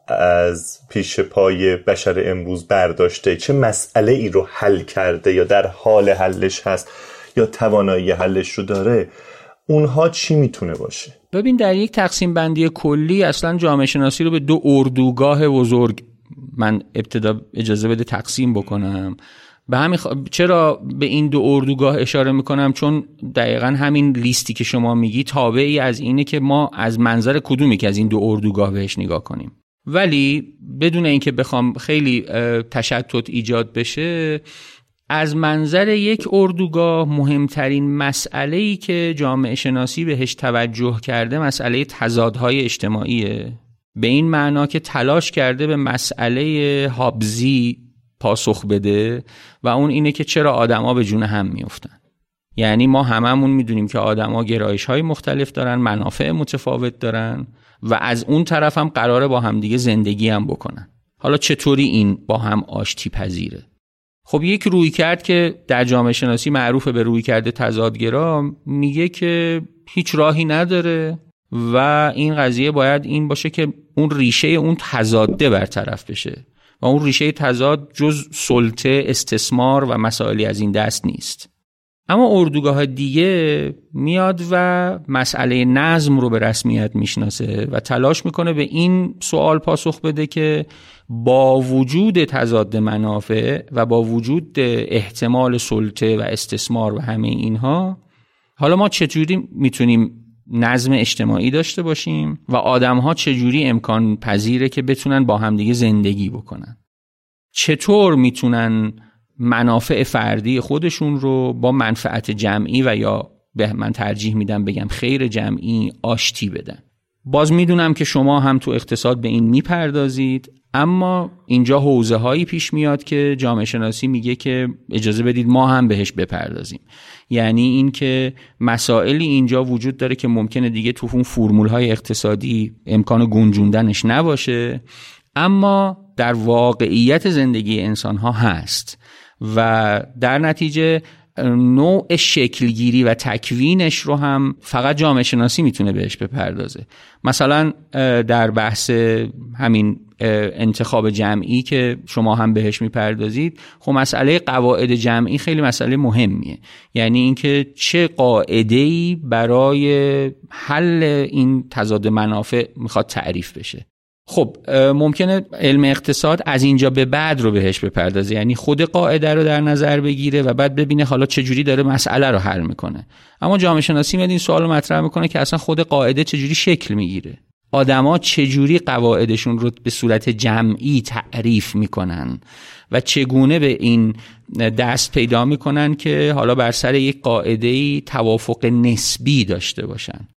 از پیش پای بشر امروز برداشته چه مسئله ای رو حل کرده یا در حال حلش هست یا توانایی حلش رو داره اونها چی می‌تونه باشه؟ ببین در یک تقسیم بندی کلی اصلا جامعه شناسی رو به دو اردوگاه بزرگ من ابتدا اجازه بده تقسیم بکنم. به همین چرا به این دو اردوگاه اشاره می‌کنم؟ چون دقیقا همین لیستی که شما میگی تابعی از اینه که ما از منظر کدومی که از این دو اردوگاه بهش نگاه کنیم. ولی بدون اینکه بخوام خیلی تشتت ایجاد بشه از منظر یک اردوگاه مهمترین مسئله ای که جامعه شناسی بهش توجه کرده مسئله تضادهای اجتماعیه. به این معنا که تلاش کرده به مسئله هابزی پاسخ بده و اون اینه که چرا آدما به جون هم میفتن یعنی ما هممون می‌دونیم که آدما گرایش های مختلف دارن منافع متفاوت دارن و از اون طرف هم قراره با همدیگه زندگی هم بکنن. حالا چطوری این با هم آشتی پذیره؟ خب یک روی کرد که در جامعه شناسی معروف به روی کرده تضادگرا میگه که هیچ راهی نداره و این قضیه باید این باشه که اون ریشه اون تضاده برطرف بشه. و اون ریشه تضاد جز سلطه استثمار و مسائلی از این دست نیست. اما اردوگاه دیگه میاد و مسئله نظم رو به رسمیت می‌شناسه و تلاش می‌کنه به این سوال پاسخ بده که با وجود تضاد منافع و با وجود احتمال سلطه و استثمار و همه اینها حالا ما چجوری می‌تونیم نظم اجتماعی داشته باشیم و آدم ها چجوری امکان پذیره که بتونن با همدیگه زندگی بکنن؟ چطور می‌تونن منافع فردی خودشون رو با منفعت جمعی و یا به من ترجیح میدم بگم خیر جمعی آشتی بدن؟ باز می‌دونم که شما هم تو اقتصاد به این می‌پردازید اما اینجا حوزه هایی پیش میاد که جامعه شناسی میگه که اجازه بدید ما هم بهش بپردازیم. یعنی اینکه مسائلی اینجا وجود داره که ممکنه دیگه تو اون فرمول های اقتصادی امکان گنجوندنش نباشه اما در واقعیت زندگی انسان ها هست و در نتیجه نوع شکلگیری و تکوینش رو هم فقط جامعه شناسی می‌تونه بهش بپردازه. مثلا در بحث همین انتخاب جمعی که شما هم بهش می‌پردازید خب مسئله قواعد جمعی خیلی مسئله مهمیه. یعنی اینکه چه قاعده ای برای حل این تضاد منافع می‌خواد تعریف بشه. خب ممکنه علم اقتصاد از اینجا به بعد رو بهش بپردازه. یعنی خود قاعده رو در نظر بگیره و بعد ببینه حالا چجوری داره مسئله رو حل می‌کنه. اما جامعه شناسی میاد این سوال رو مطرح می‌کنه که اصلا خود قاعده چجوری شکل می‌گیره. آدما چجوری قواعدشون رو به صورت جمعی تعریف می‌کنن و چگونه به این دست پیدا می‌کنن که حالا بر سر یک قاعده توافق نسبی داشته باشن.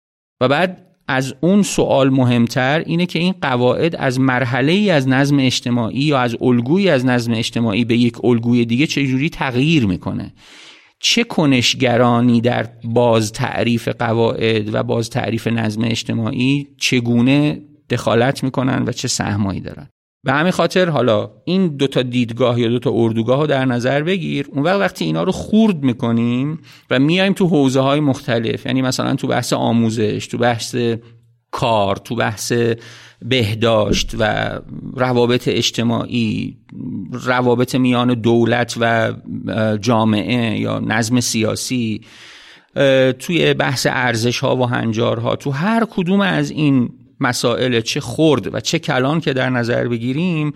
و بعد از اون سوال مهمتر اینه که این قواعد از مرحله ای از نظم اجتماعی یا از الگویی از نظم اجتماعی به یک الگوی دیگه چجوری تغییر می‌کنه؟ چه کنشگرانی در باز تعریف قواعد و باز تعریف نظم اجتماعی چگونه دخالت می‌کنن و چه سهمایی دارن؟ به همین خاطر حالا این دوتا دیدگاه یا دوتا اردوگاه رو در نظر بگیر. اون وقت وقتی اینا رو خورد می‌کنیم و میایم تو حوزه های مختلف یعنی مثلا تو بحث آموزش تو بحث کار تو بحث بهداشت و روابط اجتماعی روابط میان دولت و جامعه یا نظم سیاسی توی بحث ارزش ها و هنجارها تو هر کدوم از این مسائل چه خرد و چه کلان که در نظر بگیریم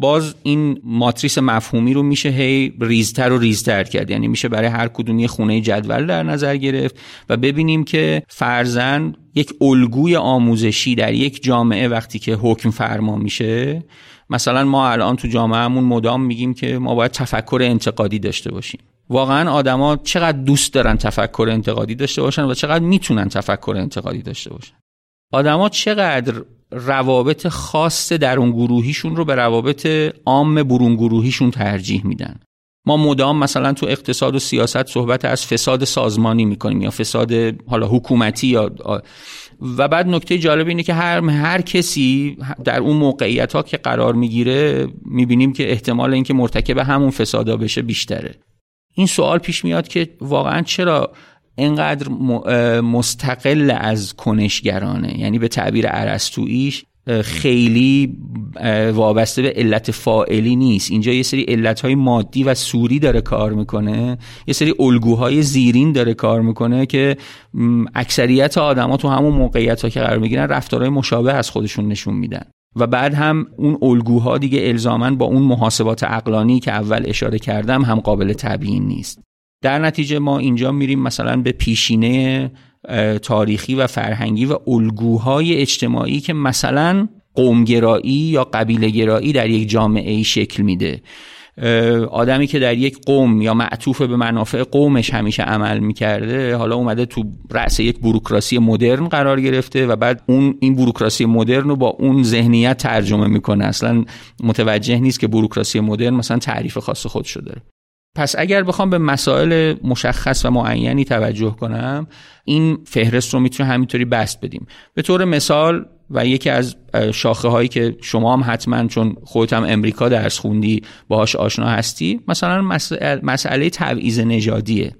باز این ماتریس مفهومی رو میشه هی ریزتر و ریزتر کرد. یعنی میشه برای هر کدومی خونه جدول در نظر گرفت و ببینیم که فرزن یک الگوی آموزشی در یک جامعه وقتی که حکم فرما میشه مثلا ما الان تو جامعهمون مدام میگیم که ما باید تفکر انتقادی داشته باشیم. واقعا آدما چقدر دوست دارن تفکر انتقادی داشته باشن و چقدر می‌تونن تفکر انتقادی داشته باشن. آدما چقدر روابط خاص در اون گروهیشون رو به روابط عام برون گروهیشون ترجیح میدن؟ ما مدام مثلا تو اقتصاد و سیاست صحبت از فساد سازمانی می‌کنیم یا فساد حالا حکومتی یا و بعد نکته جالب اینه که هر هر کسی در اون موقعیت ها که قرار می‌گیره می‌بینیم که احتمال اینکه مرتکب همون فسادا بشه بیشتره. این سوال پیش میاد که واقعا چرا اینقدر مستقل از کنشگرانه. یعنی به تعبیر عرستویش خیلی وابسته به علت فائلی نیست. اینجا یه سری علت های مادی و سوری داره کار می‌کنه. یه سری الگوهای زیرین داره کار می‌کنه که اکثریت آدما تو همون موقعیت ها که قرار می‌گیرن رفتارهای مشابه از خودشون نشون میدن. و بعد هم اون الگوها دیگه الزامن با اون محاسبات اقلانی که اول اشاره کردم هم قابل تبیین نیست. در نتیجه ما اینجا میریم مثلا به پیشینه تاریخی و فرهنگی و الگوهای اجتماعی که مثلا قومگرایی یا قبیله گرایی در یک جامعه ای شکل میده. آدمی که در یک قوم یا معطوف به منافع قومش همیشه عمل می‌کرده حالا اومده تو رأس یک بروکراسی مدرن قرار گرفته و بعد اون این بروکراسی مدرن رو با اون ذهنیت ترجمه می‌کنه. اصلا متوجه نیست که بروکراسی مدرن مثلا تعریف خاص خودشو داره پس اگر بخوام به مسائل مشخص و معینی توجه کنم این فهرست رو می‌تونه همینطوری بست بدیم. به طور مثال و یکی از شاخه هایی که شما هم حتما چون خودت هم امریکا درس خوندی باهاش آشنا هستی مثلا مسئله تبعیض نژادیه.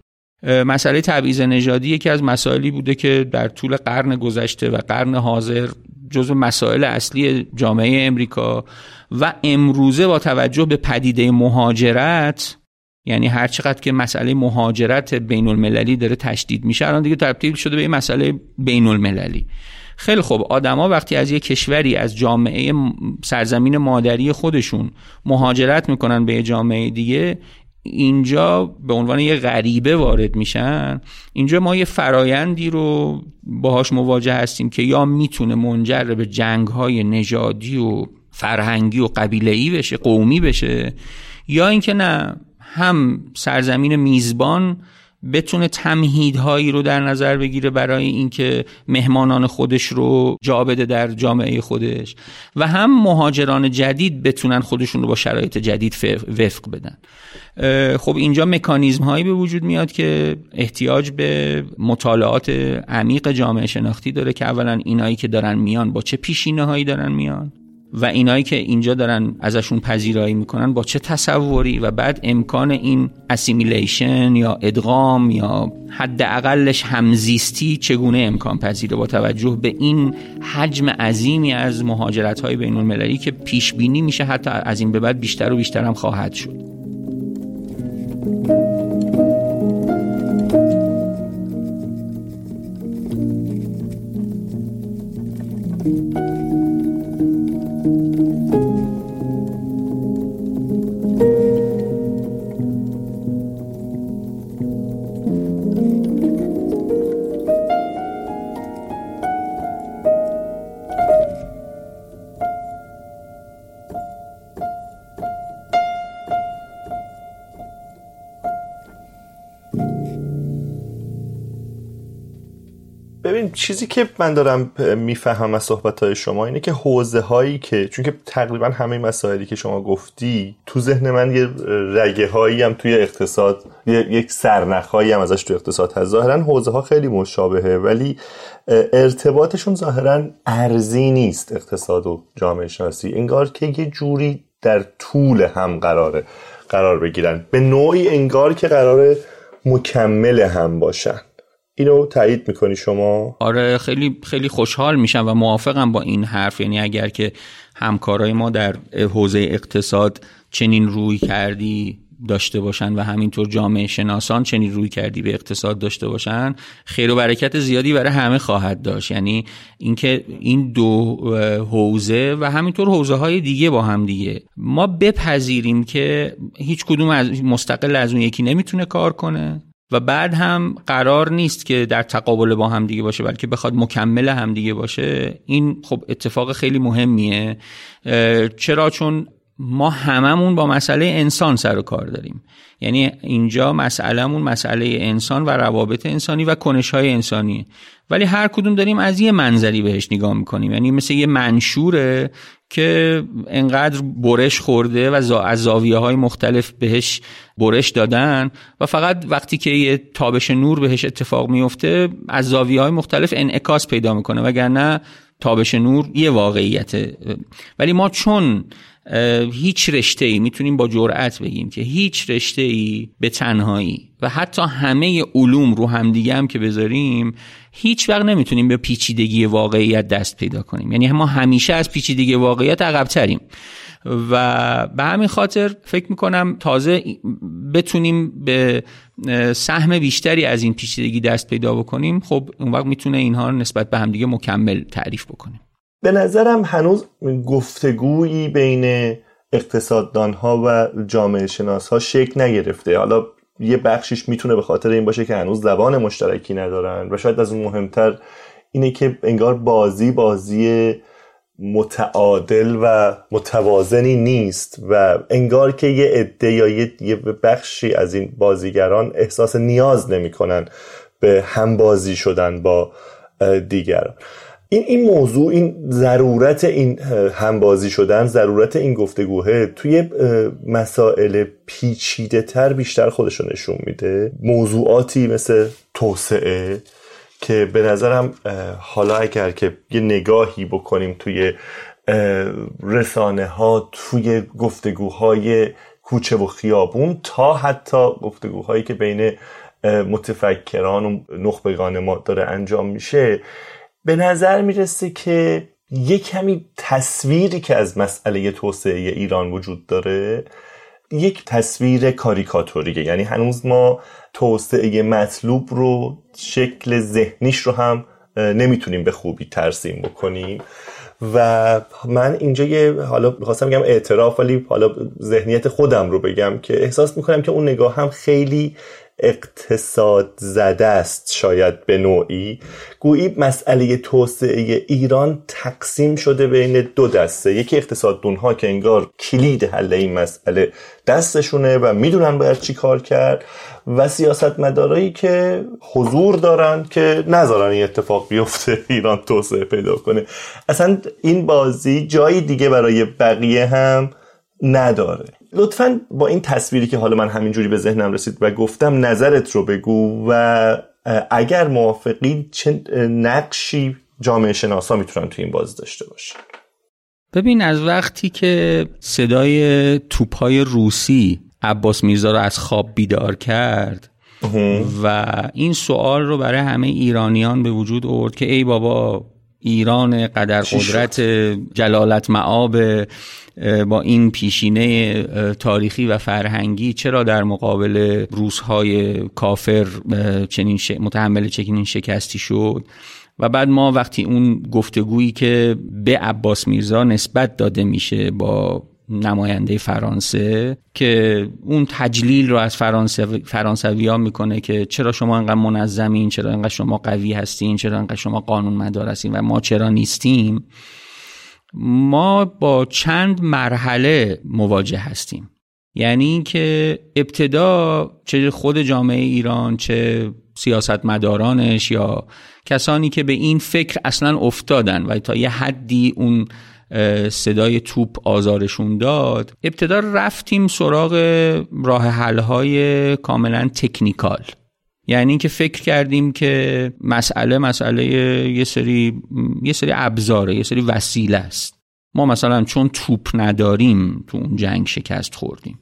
مسئله تبعیض نژادی یکی از مسائلی بوده که در طول قرن گذشته و قرن حاضر جزو مسائل اصلی جامعه امریکا و امروزه با توجه به پدیده مهاجرت یعنی هر چقدر که مسئله مهاجرت بین المللی داره تشدید میشه الان دیگه تبدیل شده به این مسئله بین المللی خیلی خوب. آدما وقتی از یه کشوری از جامعه سرزمین مادری خودشون مهاجرت می‌کنن به یه جامعه دیگه اینجا به عنوان یه غریبه وارد میشن. اینجا ما یه فرایندی رو باهاش مواجه هستیم که یا می‌تونه منجر به جنگ های نژادی و فرهنگی و قبیله‌ای بشه قومی بشه یا اینکه نه هم سرزمین میزبان بتونه تمهیدهایی رو در نظر بگیره برای اینکه مهمانان خودش رو جا بده در جامعه خودش و هم مهاجران جدید بتونن خودشون رو با شرایط جدید وفق بدن. خب اینجا مکانیزم هایی به وجود میاد که احتیاج به مطالعات عمیق جامعه شناختی داره که اولا اینایی که دارن میان با چه پیشینه هایی دارن میان؟ و اینایی که اینجا دارن ازشون پذیرایی می‌کنن با چه تصوری و بعد امکان این اسیمیلیشن یا ادغام یا حداقلش همزیستی چگونه امکان پذیره با توجه به این حجم عظیمی از مهاجرت های بین المللی که پیش بینی میشه حتی از این به بعد بیشتر و بیشتر هم خواهد شد. چیزی که من دارم می‌فهمم از صحبت های شما اینه که حوزه هایی که چون که تقریبا همه مسائلی که شما گفتی تو ذهن من یه رگه هایی هم توی اقتصاد یک سرنخهایی هم ازش تو اقتصاد هست. ظاهرا حوزه ها خیلی مشابهه ولی ارتباطشون ظاهرا ارزی نیست اقتصاد و جامعه شناسی. انگار که یه جوری در طول هم قراره قرار بگیرن. به نوعی انگار که قرار مکمل هم باشن. اینو تایید می‌کنی شما؟ آره خیلی خیلی خوشحال میشم و موافقم با این حرف. یعنی اگر که همکارای ما در حوزه اقتصاد چنین روی کردی داشته باشن و همینطور جامعه شناسان چنین روی کردی به اقتصاد داشته باشن خیر و برکت زیادی برای همه خواهد داشت. یعنی اینکه این دو حوزه و همینطور حوزه های دیگه با هم دیگه. ما بپذیریم که هیچ کدوم از مستقل از اون یکی نمی‌تونه کار کنه. و بعد هم قرار نیست که در تقابل با هم دیگه باشه بلکه بخواد مکمل هم دیگه باشه. این خب اتفاق خیلی مهمیه. چرا؟ چون ما هممون با مسئله انسان سر و کار داریم. یعنی اینجا مسئلهمون مسئله انسان و روابط انسانی و کنش های انسانی ولی هر کدوم داریم از یه منظری بهش نگاه می‌کنیم. یعنی مثل یه منشوره که انقدر برش خورده و از زاویه های مختلف بهش برش دادن و فقط وقتی که یه تابش نور بهش اتفاق میفته از زاویه های مختلف انعکاس پیدا می‌کنه وگرنه تابش نور یه واقعیته. ولی ما چون هیچ رشته ای می‌تونیم با جرأت بگیم که هیچ رشته ای به تنهایی و حتی همه علوم رو همدیگه هم که بذاریم هیچ وقت نمی‌تونیم به پیچیدگی واقعیت دست پیدا کنیم. یعنی ما همیشه از پیچیدگی واقعیت عقبتریم. و به همین خاطر فکر می‌کنم تازه بتونیم به سهم بیشتری از این پیچیدگی دست پیدا بکنیم خب اون وقت می‌تونه اینها نسبت به همدیگه مکمل تعریف بکنیم. به نظرم هنوز گفتگویی بین اقتصاددان ها و جامعه شناس ها شکل نگرفته. حالا یه بخشیش می‌تونه به خاطر این باشه که هنوز زبان مشترکی ندارن و شاید از اون مهمتر اینه که انگار بازی بازی متعادل و متوازنی نیست و انگار که یه عده یا یه بخشی از این بازیگران احساس نیاز نمی‌کنن به همبازی شدن با دیگران. این این موضوع این ضرورت این همبازی شدن ضرورت این گفتگوه توی مسائل پیچیده تر بیشتر خودشو نشون میده. موضوعاتی مثل توسعه که به نظرم حالا اگر که یه نگاهی بکنیم توی رسانه ها توی گفتگوهای کوچه و خیابون تا حتی گفتگوهایی که بین متفکران و نخبگان ما داره انجام میشه به نظر می‌رسه که یه کمی تصویری که از مسئله توسعه ایران وجود داره یک تصویر کاریکاتوریه. یعنی هنوز ما توسعه مطلوب رو شکل ذهنیش رو هم نمی‌تونیم به خوبی ترسیم بکنیم. و من اینجا یه حالا می‌خواستم بگم اعتراف ولی حالا ذهنیت خودم رو بگم که احساس می‌کنم که اون نگاه هم خیلی اقتصاد زده است شاید به نوعی. گویی مسئله توسعه ایران تقسیم شده بین دو دسته. یکی اقتصاد ها که انگار کلید حل این مسئله دستشونه و می‌دونن باید چی کار کرد و سیاست مدارایی که حضور دارن که نذارن این اتفاق بیفته ایران توسعه پیدا کنه. اصلا این بازی جایی دیگه برای بقیه هم نداره. لطفا با این تصویری که حالا من همینجوری به ذهنم رسید و گفتم نظرت رو بگو و اگر موافقی چه نقشی جامعه شناسا می‌تونن تو این باز داشته باشه ببین از وقتی که صدای توپای روسی عباس میرزا رو از خواب بیدار کرد و این سوال رو برای همه ایرانیان به وجود آورد که ای بابا ایران قدر قدرت جلالت معاب با این پیشینه تاریخی و فرهنگی چرا در مقابل روزهای کافر چنین متحمل چنین شکستی شد؟ و بعد ما وقتی اون گفتگویی که به عباس میرزا نسبت داده میشه با نماینده فرانسه که اون تجلیل رو از فرانسه فرانسوی ها می‌کنه که چرا شما انقدر منظمین چرا انقدر شما قوی هستین چرا انقدر شما قانون مدار هستین و ما چرا نیستیم ما با چند مرحله مواجه هستیم. یعنی اینکه ابتدا چه خود جامعه ایران چه سیاستمدارانش یا کسانی که به این فکر اصلا افتادن و تا یه حدی اون صدای توپ آزارشون داد. ابتدا رفتیم سراغ راه حلهای کاملا تکنیکال. یعنی اینکه فکر کردیم که مسئله مسئله یه سری یه سری ابزاره یه سری وسیله است. ما مثلا چون توپ نداریم تو اون جنگ شکست خوردیم.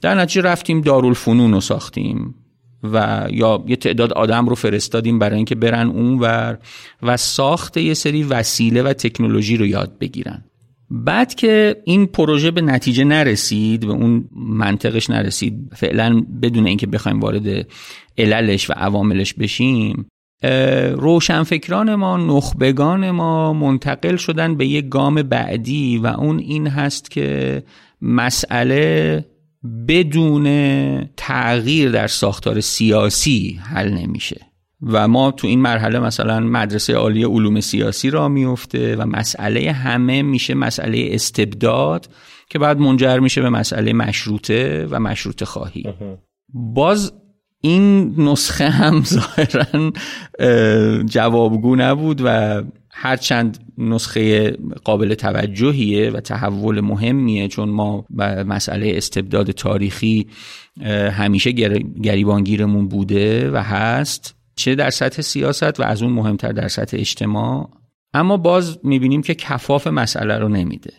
در نتیجه رفتیم دارالفنون رو ساختیم. و یا یه تعداد آدم رو فرستادیم برای اینکه برن اونور و ساخت یه سری وسیله و تکنولوژی رو یاد بگیرن. بعد که این پروژه به نتیجه نرسید و اون منطقش نرسید فعلا بدون اینکه بخوایم وارد عللش و عواملش بشیم روشنفکران ما نخبگان ما منتقل شدن به یک گام بعدی و اون این هست که مسئله بدون تغییر در ساختار سیاسی حل نمیشه. و ما تو این مرحله مثلا مدرسه عالی علوم سیاسی را میفته و مسئله همه میشه مسئله استبداد که بعد منجر میشه به مسئله مشروطه و مشروط خواهی. باز این نسخه هم ظاهرا جوابگو نبود و هرچند نسخه قابل توجهیه و تحول مهمیه چون ما مسئله استبداد تاریخی همیشه گریبانگیرمون بوده و هست. چه در سطح سیاست و از اون مهمتر در سطح اجتماع. اما باز می‌بینیم که کفاف مسئله رو نمیده.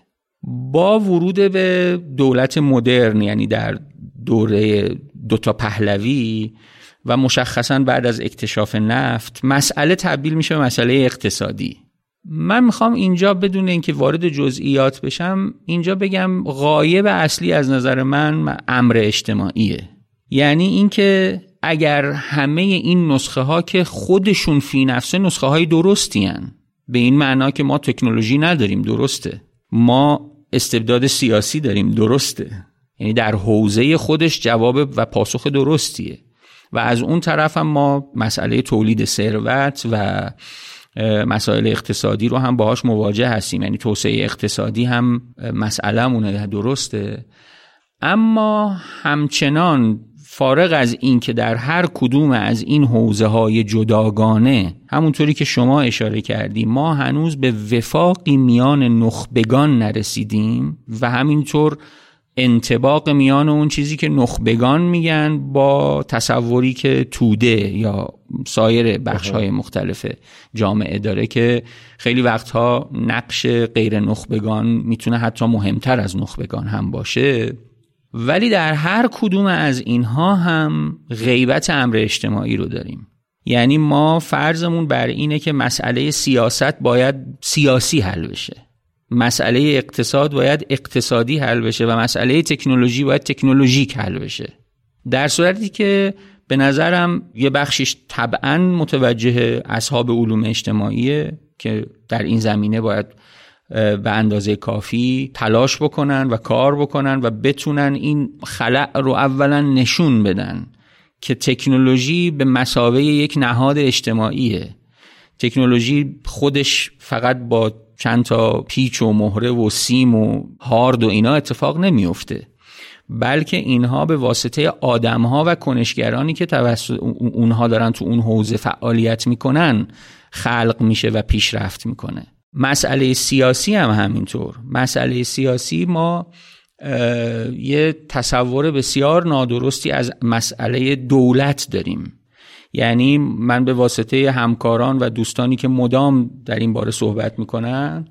با ورود به دولت مدرن یعنی در دوره دوتا پهلوی و مشخصا بعد از اکتشاف نفت مسئله تبدیل میشه به مسئله اقتصادی. من می‌خوام اینجا بدون اینکه وارد جزئیات بشم اینجا بگم غایب اصلی از نظر من امر اجتماعیه. یعنی اینکه اگر همه این نسخه ها که خودشون فی نفسه نسخه های درستی هن. به این معنا که ما تکنولوژی نداریم درسته. ما استبداد سیاسی داریم درسته. یعنی در حوزه خودش جواب و پاسخ درستیه. و از اون طرف هم ما مسئله تولید ثروت و مسائل اقتصادی رو هم باهاش مواجه هستیم. یعنی توسعه اقتصادی هم مسئله درسته. اما همچنان فارغ از این که در هر کدوم از این حوزه های جداگانه همونطوری که شما اشاره کردیم ما هنوز به وفاقی میان نخبگان نرسیدیم و همینطور انتباق میان اون چیزی که نخبگان میگن با تصوری که توده یا سایر بخش های مختلف جامعه داره که خیلی وقتها نقش غیر نخبگان می‌تونه حتی مهمتر از نخبگان هم باشه. ولی در هر کدوم از اینها هم غیبت امر اجتماعی رو داریم. یعنی ما فرضمون بر اینه که مسئله سیاست باید سیاسی حل بشه. مسئله اقتصاد باید اقتصادی حل بشه و مسئله تکنولوژی باید تکنولوژیک حل بشه. در صورتی که به نظرم یه بخشش طبعا متوجه اصحاب علوم اجتماعیه که در این زمینه باید به اندازه کافی تلاش بکنن و کار بکنن و بتونن این خلع رو اولا نشون بدن که تکنولوژی به مسابقه یک نهاد اجتماعیه. تکنولوژی خودش فقط با چند تا پیچ و مهره و سیم و هارد و اینا اتفاق نمیفته بلکه اینها به واسطه آدمها و کنشگرانی که توسط اونها دارن تو اون حوزه فعالیت می‌کنن خلق میشه و پیشرفت می‌کنه. مسئله سیاسی هم همینطور. مسئله سیاسی ما یه تصور بسیار نادرستی از مسئله دولت داریم. یعنی من به واسطه همکاران و دوستانی که مدام در این باره صحبت می‌کنن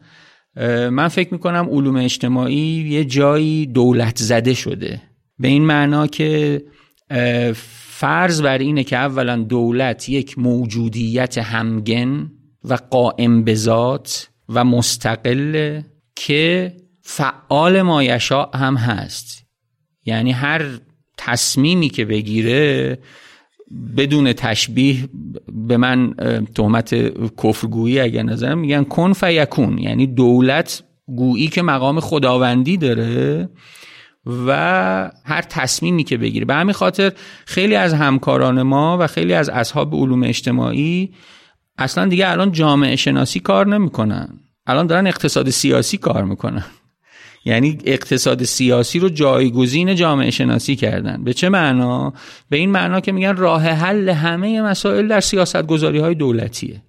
من فکر می‌کنم علوم اجتماعی یه جایی دولت زده شده. به این معنا که فرض بر اینه که اولا دولت یک موجودیت همگن و قائم به و مستقل که فعال مایشا هم هست. یعنی هر تصمیمی که بگیره بدون تشبیه به من تهمت کفرگویی اگر نظرم میگن کن فیکون یعنی دولت گویی که مقام خداوندی داره و هر تصمیمی که بگیره. به همین خاطر خیلی از همکاران ما و خیلی از اصحاب علوم اجتماعی اصلا دیگه الان جامعه شناسی کار نمی‌کنن. الان دارن اقتصاد سیاسی کار می‌کنن. یعنی اقتصاد سیاسی رو جایگزین جامعه شناسی کردن. به چه معنا؟ به این معنا که میگن راه حل همه مسائل در سیاست گذاری های دولتیه.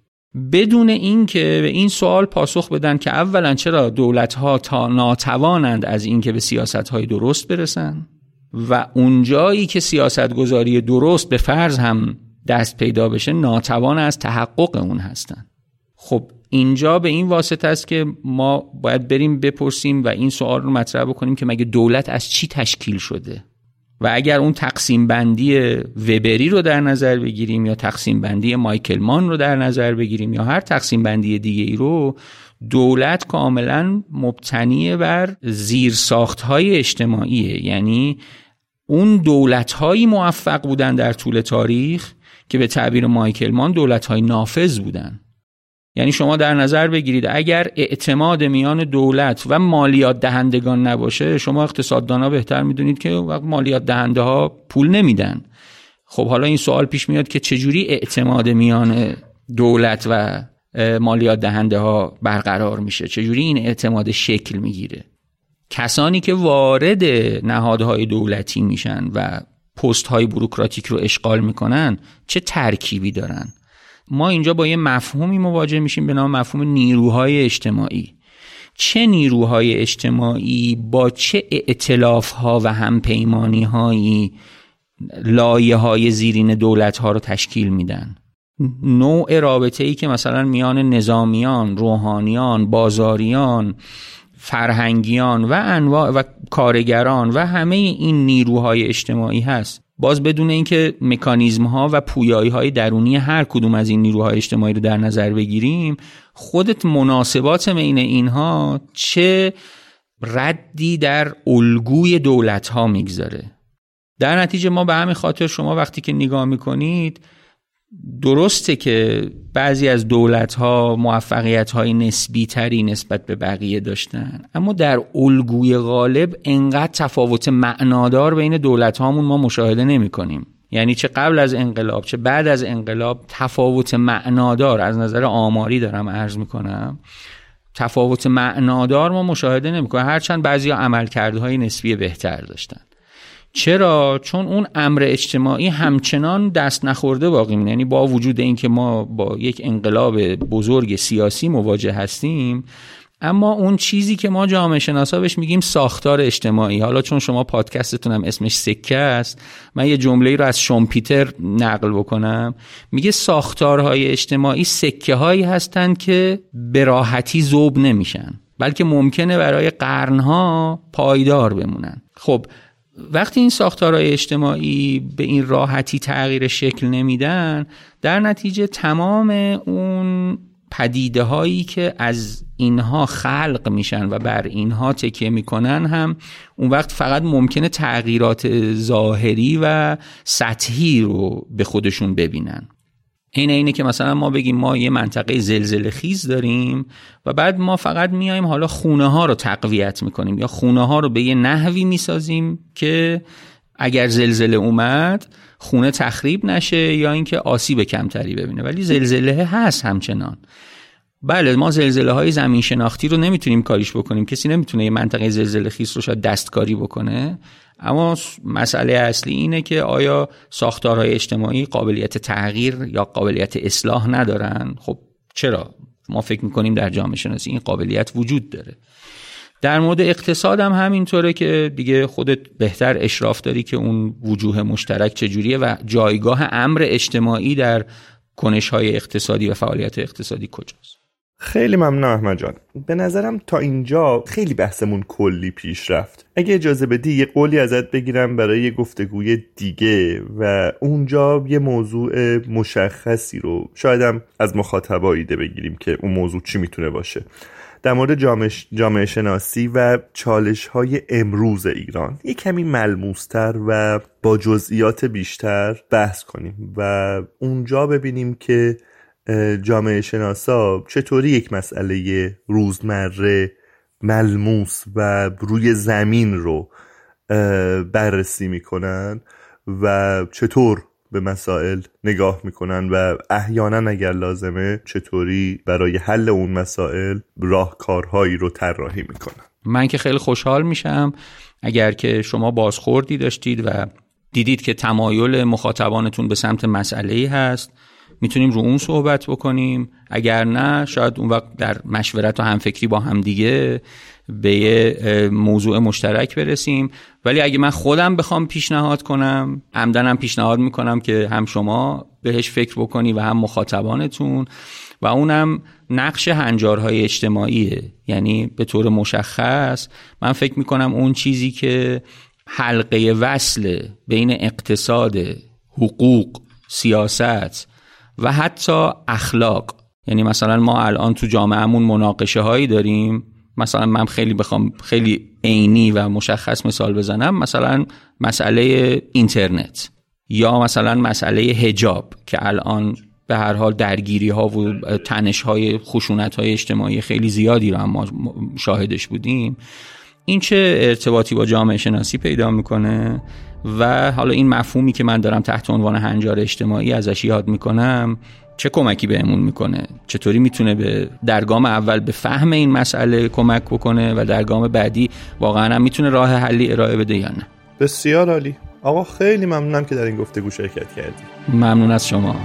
بدون اینکه به این سوال پاسخ بدن که اولا چرا دولت ها تا ناتوانند از اینکه به سیاست های درست برسن و اونجایی که سیاست گذاری درست به فرض هم دست پیدا بشه ناتوان از تحقق اون هستن. خب اینجا به این واسطه است که ما باید بریم بپرسیم و این سوال رو مطرح بکنیم که مگه دولت از چی تشکیل شده؟ و اگر اون تقسیم بندی وبری رو در نظر بگیریم یا تقسیم بندی مایکل مان رو در نظر بگیریم یا هر تقسیم بندی دیگه ای رو دولت کاملا مبتنی بر زیر های اجتماعیه. یعنی اون دولت هایی موفق بودن در طول تاریخ که به تعبیر مایکل مان دولت های نافذ بودن. یعنی شما در نظر بگیرید اگر اعتماد میان دولت و مالیات دهندگان نباشه شما اقتصاددانا بهتر می‌دونید که وقت مالیات دهنده ها پول نمیدن. خب حالا این سوال پیش میاد که چجوری اعتماد میان دولت و مالیات دهنده ها برقرار میشه؟ چجوری این اعتماد شکل می‌گیره؟ کسانی که وارد نهادهای دولتی میشن و پست های بروکراتیک رو اشغال می‌کنن چه ترکیبی دارن؟ ما اینجا با یه مفهومی مواجه میشیم به نام مفهوم نیروهای اجتماعی. چه نیروهای اجتماعی با چه اعتلاف ها و همپیمانی هایی لایه های زیرین دولت ها رو تشکیل میدن؟ نوع رابطه ای که مثلا میان نظامیان، روحانیان، بازاریان فرهنگیان و انواع و کارگران و همه این نیروهای اجتماعی هست. باز بدون اینکه مکانیزم ها و پویایی های درونی هر کدوم از این نیروهای اجتماعی رو در نظر بگیریم خودت مناسبات بین اینها چه ردی در الگوی دولت ها می‌گذاره؟ در نتیجه ما به همین خاطر شما وقتی که نگاه می‌کنید درسته که بعضی از دولت ها موفقیت های نسبی تری نسبت به بقیه داشتن اما در الگوی غالب انقدر تفاوت معنادار بین دولت هامون ما مشاهده نمی کنیم یعنی چه قبل از انقلاب چه بعد از انقلاب تفاوت معنادار از نظر آماری دارم عرض می‌کنم تفاوت معنادار ما مشاهده نمی‌کنیم هرچند بعضی عملکردهای های نسبی بهتر داشتن. چرا؟ چون اون امر اجتماعی همچنان دست نخورده باقی میمونه یعنی با وجود اینکه ما با یک انقلاب بزرگ سیاسی مواجه هستیم اما اون چیزی که ما جامعه شناسا بهش میگیم ساختار اجتماعی. حالا چون شما پادکستتون هم اسمش سکه است من یه جمله رو از شومپیتر نقل بکنم. میگه ساختارهای اجتماعی سکه هایی هستند که به راحتی ذوب نمیشن بلکه ممکنه برای قرنها پایدار بمونن. خب وقتی این ساختارهای اجتماعی به این راحتی تغییر شکل نمیدن در نتیجه تمام اون پدیده هایی که از اینها خلق میشن و بر اینها تکیه می‌کنن هم اون وقت فقط ممکنه تغییرات ظاهری و سطحی رو به خودشون ببینن. این اینه که مثلا ما بگیم ما یه منطقه زلزله خیز داریم و بعد ما فقط میایم حالا خونه ها رو تقویت می‌کنیم یا خونه ها رو به یه نحوی می‌سازیم که اگر زلزله اومد خونه تخریب نشه یا اینکه آسیب کمتری ببینه. ولی زلزله هست همچنان. بله ما زلزله های زمین شناختی رو نمی‌تونیم کاریش بکنیم. کسی نمی‌تونه یه منطقه زلزله خیز رو شاید دستکاری بکنه. اما مسئله اصلی اینه که آیا ساختارهای اجتماعی قابلیت تغییر یا قابلیت اصلاح ندارن؟ خب چرا؟ ما فکر می‌کنیم در جامعه شناسی این قابلیت وجود داره. در مورد اقتصاد هم همینطوره که دیگه خودت بهتر اشراف داری که اون وجوه مشترک چجوریه و جایگاه امر اجتماعی در کنش های اقتصادی و فعالیت اقتصادی کجاست. خیلی ممنون احمد جان. به نظرم تا اینجا خیلی بحثمون کلی پیش رفت. اگه اجازه بدی یه قولی ازت بگیرم برای یه گفتگوی دیگه و اونجا یه موضوع مشخصی رو شایدم از مخاطبا ایده بگیریم که اون موضوع چی می‌تونه باشه. در مورد جامعه, شناسی و چالش های امروز ایران. یه کمی ملموستر و با جزئیات بیشتر بحث کنیم و اونجا ببینیم که جامعه شناسا چطوری یک مسئله روزمره ملموس و روی زمین رو بررسی می‌کنن و چطور به مسائل نگاه می‌کنن و احیانا اگر لازمه چطوری برای حل اون مسائل راهکارهایی رو طراحی می‌کنن. من که خیلی خوشحال میشم اگر که شما بازخوردی داشتید و دیدید که تمایل مخاطبانتون به سمت مسئله ای هست. می‌تونیم رو اون صحبت بکنیم. اگر نه شاید اون وقت در مشورت و همفکری با هم دیگه به یه موضوع مشترک برسیم. ولی اگه من خودم بخوام پیشنهاد کنم عمدنم پیشنهاد می‌کنم که هم شما بهش فکر بکنی و هم مخاطبانتون و اونم نقش هنجارهای اجتماعیه. یعنی به طور مشخص من فکر می‌کنم اون چیزی که حلقه وصل بین اقتصاد حقوق سیاست و حتی اخلاق. یعنی مثلا ما الان تو جامعهمون مناقشه هایی داریم. مثلا من خیلی بخوام خیلی عینی و مشخص مثال بزنم. مثلا مسئله اینترنت یا مثلا مسئله هجاب که الان به هر حال درگیری ها و تنش های خشونت های اجتماعی خیلی زیادی رو هم ما شاهدش بودیم. این چه ارتباطی با جامعه شناسی پیدا می‌کنه؟ و حالا این مفهومی که من دارم تحت عنوان هنجار اجتماعی ازش یاد می‌کنم چه کمکی بهمون می‌کنه؟ چطوری می‌تونه به در گام اول به فهم این مسئله کمک بکنه و در گام بعدی واقعا هم می‌تونه راه حلی ارائه بده یا نه؟ بسیار عالی. آقا خیلی ممنونم که در این گفتگو شرکت کردی. ممنون از شما.